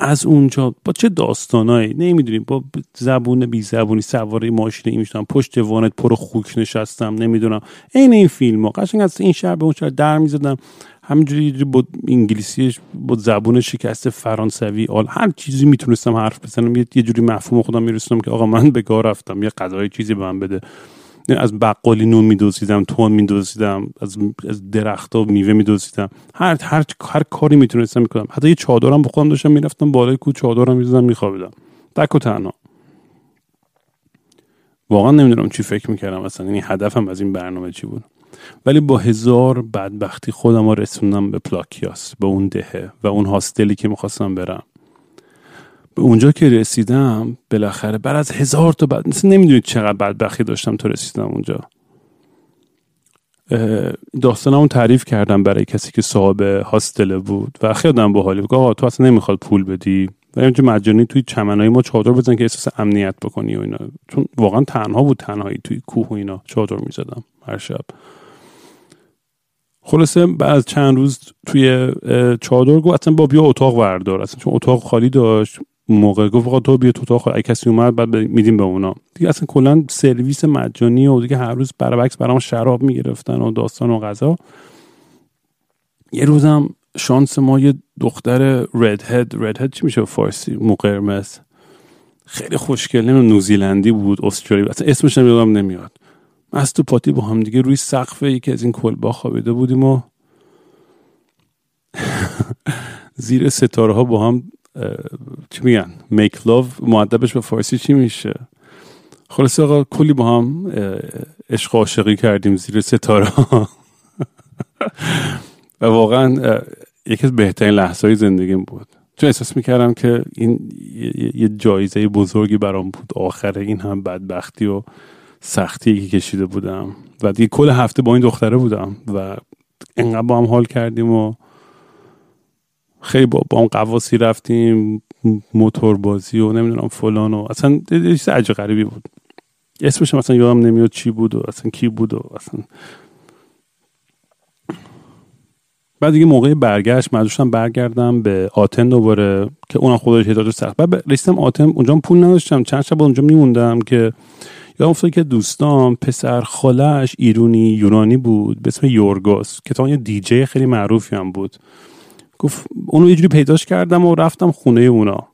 از اونجا با چه داستانایی؟ نمی‌دونیم. با زبون بی زبونی سواره ماشین این میشتم پشت وانت پر خوک نشستم. نمی‌دونم. عین این فیلم ها قشنگ از این شهر به اون شهر در می‌زدم همینجوری با انگلیسی با زبون شکست فرانسوی آل هر چیزی می‌تونستم حرف بزنم. یه جوری مفهوم خودم میرسونم که آقا من به کار رفتم. یه غذای چیزی به من بده. از بقالی نون میدوزیدم تون میدوزیدم از از درختها میوه میدوزیدم. هر هر هر کاری می‌تونستم می‌کنم. حتی یه چادرم با خودم داشتم می‌رفتم بالای کو چادرم می‌زدم میخوابیدم. تک و تنها. واقعا نمی‌دونم چی فکر می‌کردم اصلا. یعنی هدفم از این برنامه چی بود. ولی با هزار بدبختی خودم رسوندم به پلاکیاس به اون دهه و اون هاستلی که می‌خواستم برم. به اونجا که رسیدم بالاخره بعد از هزار تا بعد مثل نمی‌دونید چقدر بدبختی داشتم تا رسیدم اونجا. داستانمون تعریف کردم برای کسی که صاحب هاستل بود و خیلی آدم باحالی آقا تو اصلا نمی‌خواد پول بدی؟ و اینجا مجانی توی چمنهای ما چادر بزن که احساس امنیت بکنی و اینا. چون واقعا تنها بود تنهایی توی کوه و اینا چادر می‌زدم هر شب. خلاصه بعد از چند روز توی چادر گفت اصلا با بیا اتاق وردار. اصلا چون اتاق خالی داشت. موقع گفت آقا تو بیا تو اتاق اگه کسی اومد بعد میدیم به اونا. دیگه اصلا کلا سرویس مجانی و دیگه هر روز برعکس برام شراب می‌گرفتن و داستان و غذا. یه روزم شانس ما یه دختر رد هد رد هد چی میشه فارسی؟ مو قرمز. خیلی خوشگل نوزیلندی بود استرالی اصلا اسمش نمی‌دونم نمیاد. از تو پاتی با هم دیگه روی سقف یکی از این کلبا خوابیده بودیم و زیر ستاره ها با هم چی میگن؟ میک لو معدبش به فارسی چی میشه؟ خلاص آقا کلی با هم عشق عاشقی کردیم زیر ستاره ها. و واقعا یکی از بهترین لحظه های زندگیم بود. چون احساس می‌کردم که این یه جایزه بزرگی برام بود. آخر این هم بدبختی و سختی که کشیده بودم. و دیگه کل هفته با این دختره بودم و انقدر با هم حال کردیم و خیلی با, با اون قواسی رفتیم موتور بازی و نمی‌دونم فلان و اصلا چیز عجب غریبی بود. اسمش مثلا یادم نمیاد چی بود و اصلا کی بود و اصلا. بعد دیگه موقع برگشت مجبورشم برگردم به آتن دوباره که اونم خودش هدایت سخت. بعد رسیدم آتن اونجا پول نداشتم. چند شب اونجا میموندم که یادم افتاد که دوستان پسر خالش ایرونی یونانی بود به اسم یورگوس که تا یه دیجی خیلی معروفی هم بود. گفت اونو یه جوری پیداش کردم و رفتم خونه اونا.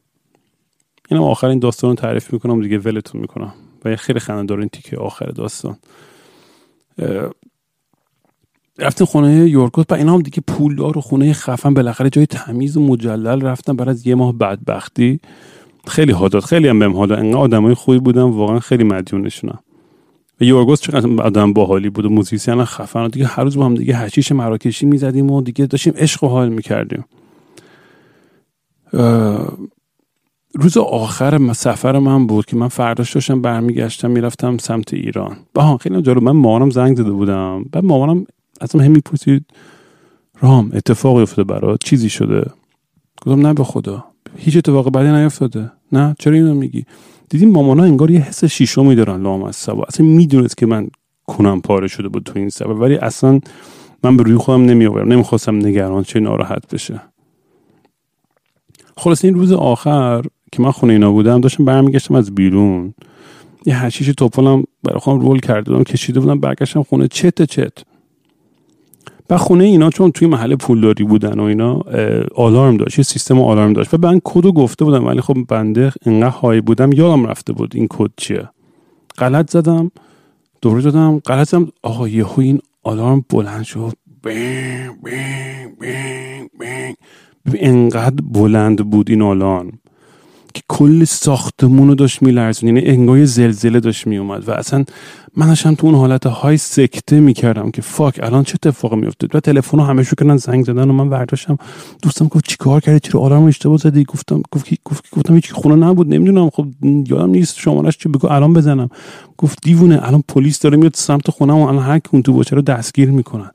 اینم آخر این داستان رو تعریف می‌کنم دیگه ولتون می‌کنم. و خیلی خنده داره این تیکه آخر داستان. رفتیم خونه یورگوس و اینا هم دیگه پولدار و خونه خفن بالاخره جای تمیز و مجلل رفتم بعد از یه ماه بدبختی. خیلی حادات خیلی هم بهم حالا انقدر آدمای خوبی بودن واقعا خیلی مدیونشونم. و یورگوس چقدر آدم باحالی بود و موزیسین خفن و دیگه هر روز با هم دیگه هشیش مراکشی می‌زدیم و دیگه داشتیم عشق و حال می‌کردیم. روز آخر سفر من بود که من فرداش داشتم برمیگشتم می‌رفتم سمت ایران. با خیلی جالب من مامانم زنگ زده بودم. بعد مامانم من هم می‌پرسید رام اتفاقی افتاده برات؟ چیزی شده؟ گفتم نه به خدا. هیچ اتفاق بدی نیفتاده. نه؟ چرا اینو میگی؟ دیدیم مامانا انگار یه حس شیشمی دارن لام از سبا. اصلا می‌دونست که من کنم پاره شده بود تو این سبب ولی اصلا من به روی خودم نمی آورم نمی‌خواستم نگران چه ناراحت بشه. خلاص این روز آخر که من خونه اینا بودم داشتم برمیگشتم از بیرون. یه هشیش توپلم برای خودم رول کرده بودم کشیده بودم برگشتم خونه چت چت. و خونه اینا چون توی محل پولداری بودن و اینا آلارم داشت یه سیستم آلارم داشت. و من کدو گفته بودم ولی خب بنده انقدر های بودم یادم رفته بود این کد چیه. غلط زدم دوره زدم غلط زدم. آقا یهو این آلارم بلند شد. بینگ بینگ بینگ بینگ. انقدر بلند بود این آلارم. که کل ساختمون رو داشت میلرزون. یعنی انگار زلزله داشت میومد و اصلا من داشتم تو اون حالت های سکته می‌کردم که فاک الان چه اتفاق میفته و تلفن رو همه کردن زنگ زدن و من برداشتم. دوستم گفت چیکار کردی؟ چرا آلارم اشتباه زدی؟ گفتم گفت گفت گفتم هیچ خونه نبود نمی‌دونم. خب یادم نیست شمارش چی بگو الان بزنم. گفت دیوونه الان پلیس داره میاد سمت خونه و الان هر اون تو باشه رو دستگیر می‌کنن.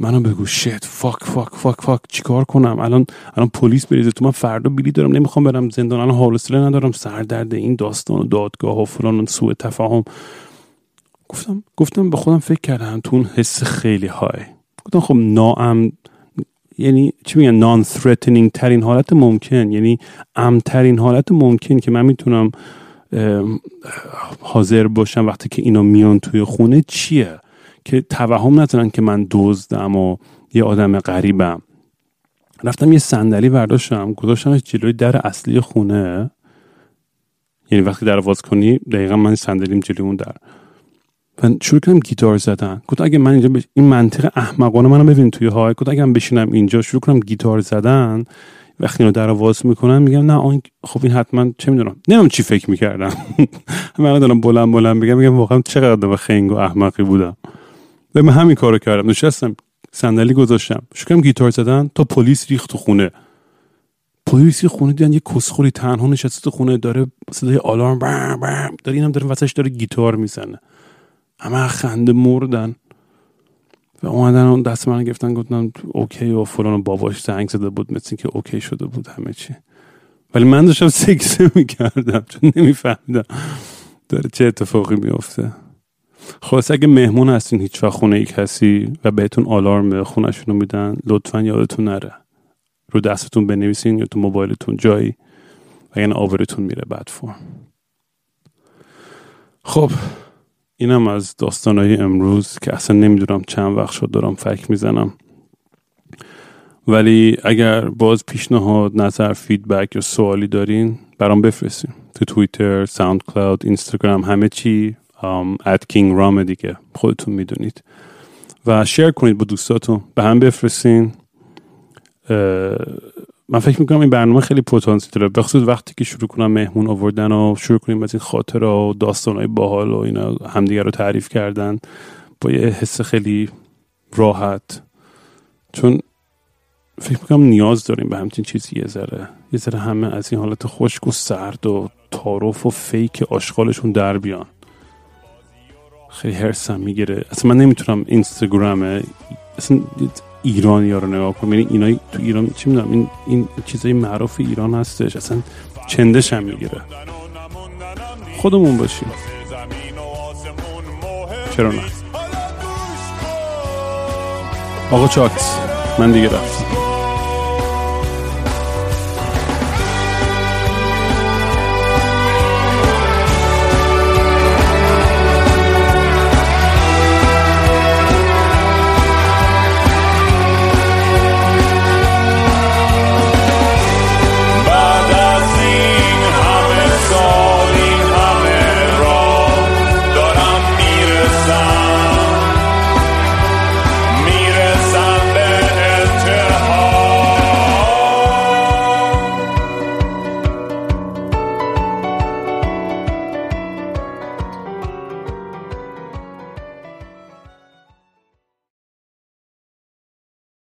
منو بگو shit fuck fuck fuck fuck چیکار کنم؟ الان الان پلیس بریزه تو من فردا بلیت دارم نمی‌خوام برم زندان الان حوصله ندارم. سردرد این داستان و دادگاه و فلان سوء تفاهم. گفتم گفتم به خودم فکر کردم تو اون حس خیلی high. گفتم خب ناام یعنی چی میگن؟ non-threatening ترین حالت ممکن. یعنی امترین حالت ممکن که من می‌تونم حاضر باشم وقتی که اینا میان توی خونه چیه؟ که توهم نزنن که من دزدم و یه آدم غریبم. رفتم یه صندلی برداشتم گذاشتمش جلوی در اصلی خونه. یعنی وقتی در واز کنی دقیقا من صندلیم جلوی اون در. و شروع کردم گیتار زدن. گفت اگه من اینجا بش... این منطق احمقانه منو ببین توی های. گفت اگه من بشینم اینجا شروع کنم گیتار زدن. وقتی اینو در واز می‌کنن میگم نه آن خب این حتما چه می‌دونم؟ نمی‌دونم چی فکر می‌کردم. من دارم بلند بلند بگم میگم واقعا چقدر خنگ و احمقی بودم. و من همین کارو کردم. نشستم صندلی گذاشتم. شکرم گیتار زدن تا پلیس ریخت تو خونه. پلیسی خونه دیدن یه کسخوری تنها نشسته تو خونه داره صدای آلارم بام بام داره اینم داره واسش داره گیتار می‌زنه. همه خنده مردن. و اومدن اون دست من گفتن گفتن okay و فلان باباش زنگ زده بود مثل که okay شده بود همه چی. ولی من داشتم سکسه می‌کردم چون نمیفهمیدم داره چه اتفاقی میفته خلاص اگه مهمون هستین هیچ وقت خونه ای کسی و بهتون آلارم به خونشون رو میدن لطفا یادتون نره. رو دستتون بنویسین یا تو موبایلتون جایی و یعنی آبروتون میره بد فرم خب اینم از داستانهای امروز که اصلا نمی‌دونم چند وقت شد دارم فک می‌زنم. ولی اگر باز پیشنهاد نظر feedback یا سوالی دارین برام بفرستین. تو توییتر SoundCloud اینستاگرام همه چی. at King Raam دیگه. خودتون می‌دونید. و share کنید با دوستاتون. به هم بفرستین. من فکر می‌کنم این برنامه خیلی پتانسیل داره بخصوص وقتی که شروع کنم مهمون آوردن و شروع کنیم از این خاطره و داستان های باحال و اینا همدیگه رو تعریف کردن. با یه حس خیلی راحت. چون فکر می‌کنم نیاز داریم به همچین چیزی یه ذره. یه ذره همه از این حالت خشک و سرد و تعارف و فیک آشغالشون در بیان. خیلی هرسم می‌گیره. اصلا من نمی‌تونم اینستاگرام اصلا ایرانی ها رو نگاه کنم. یعنی اینا تو ایران چی می‌دونم این این چیزای معروف ایران هستش. اصلا چندش هم می‌گیره. خودمون باشیم. چرا نه؟ آقا چاکس من دیگه رفتم.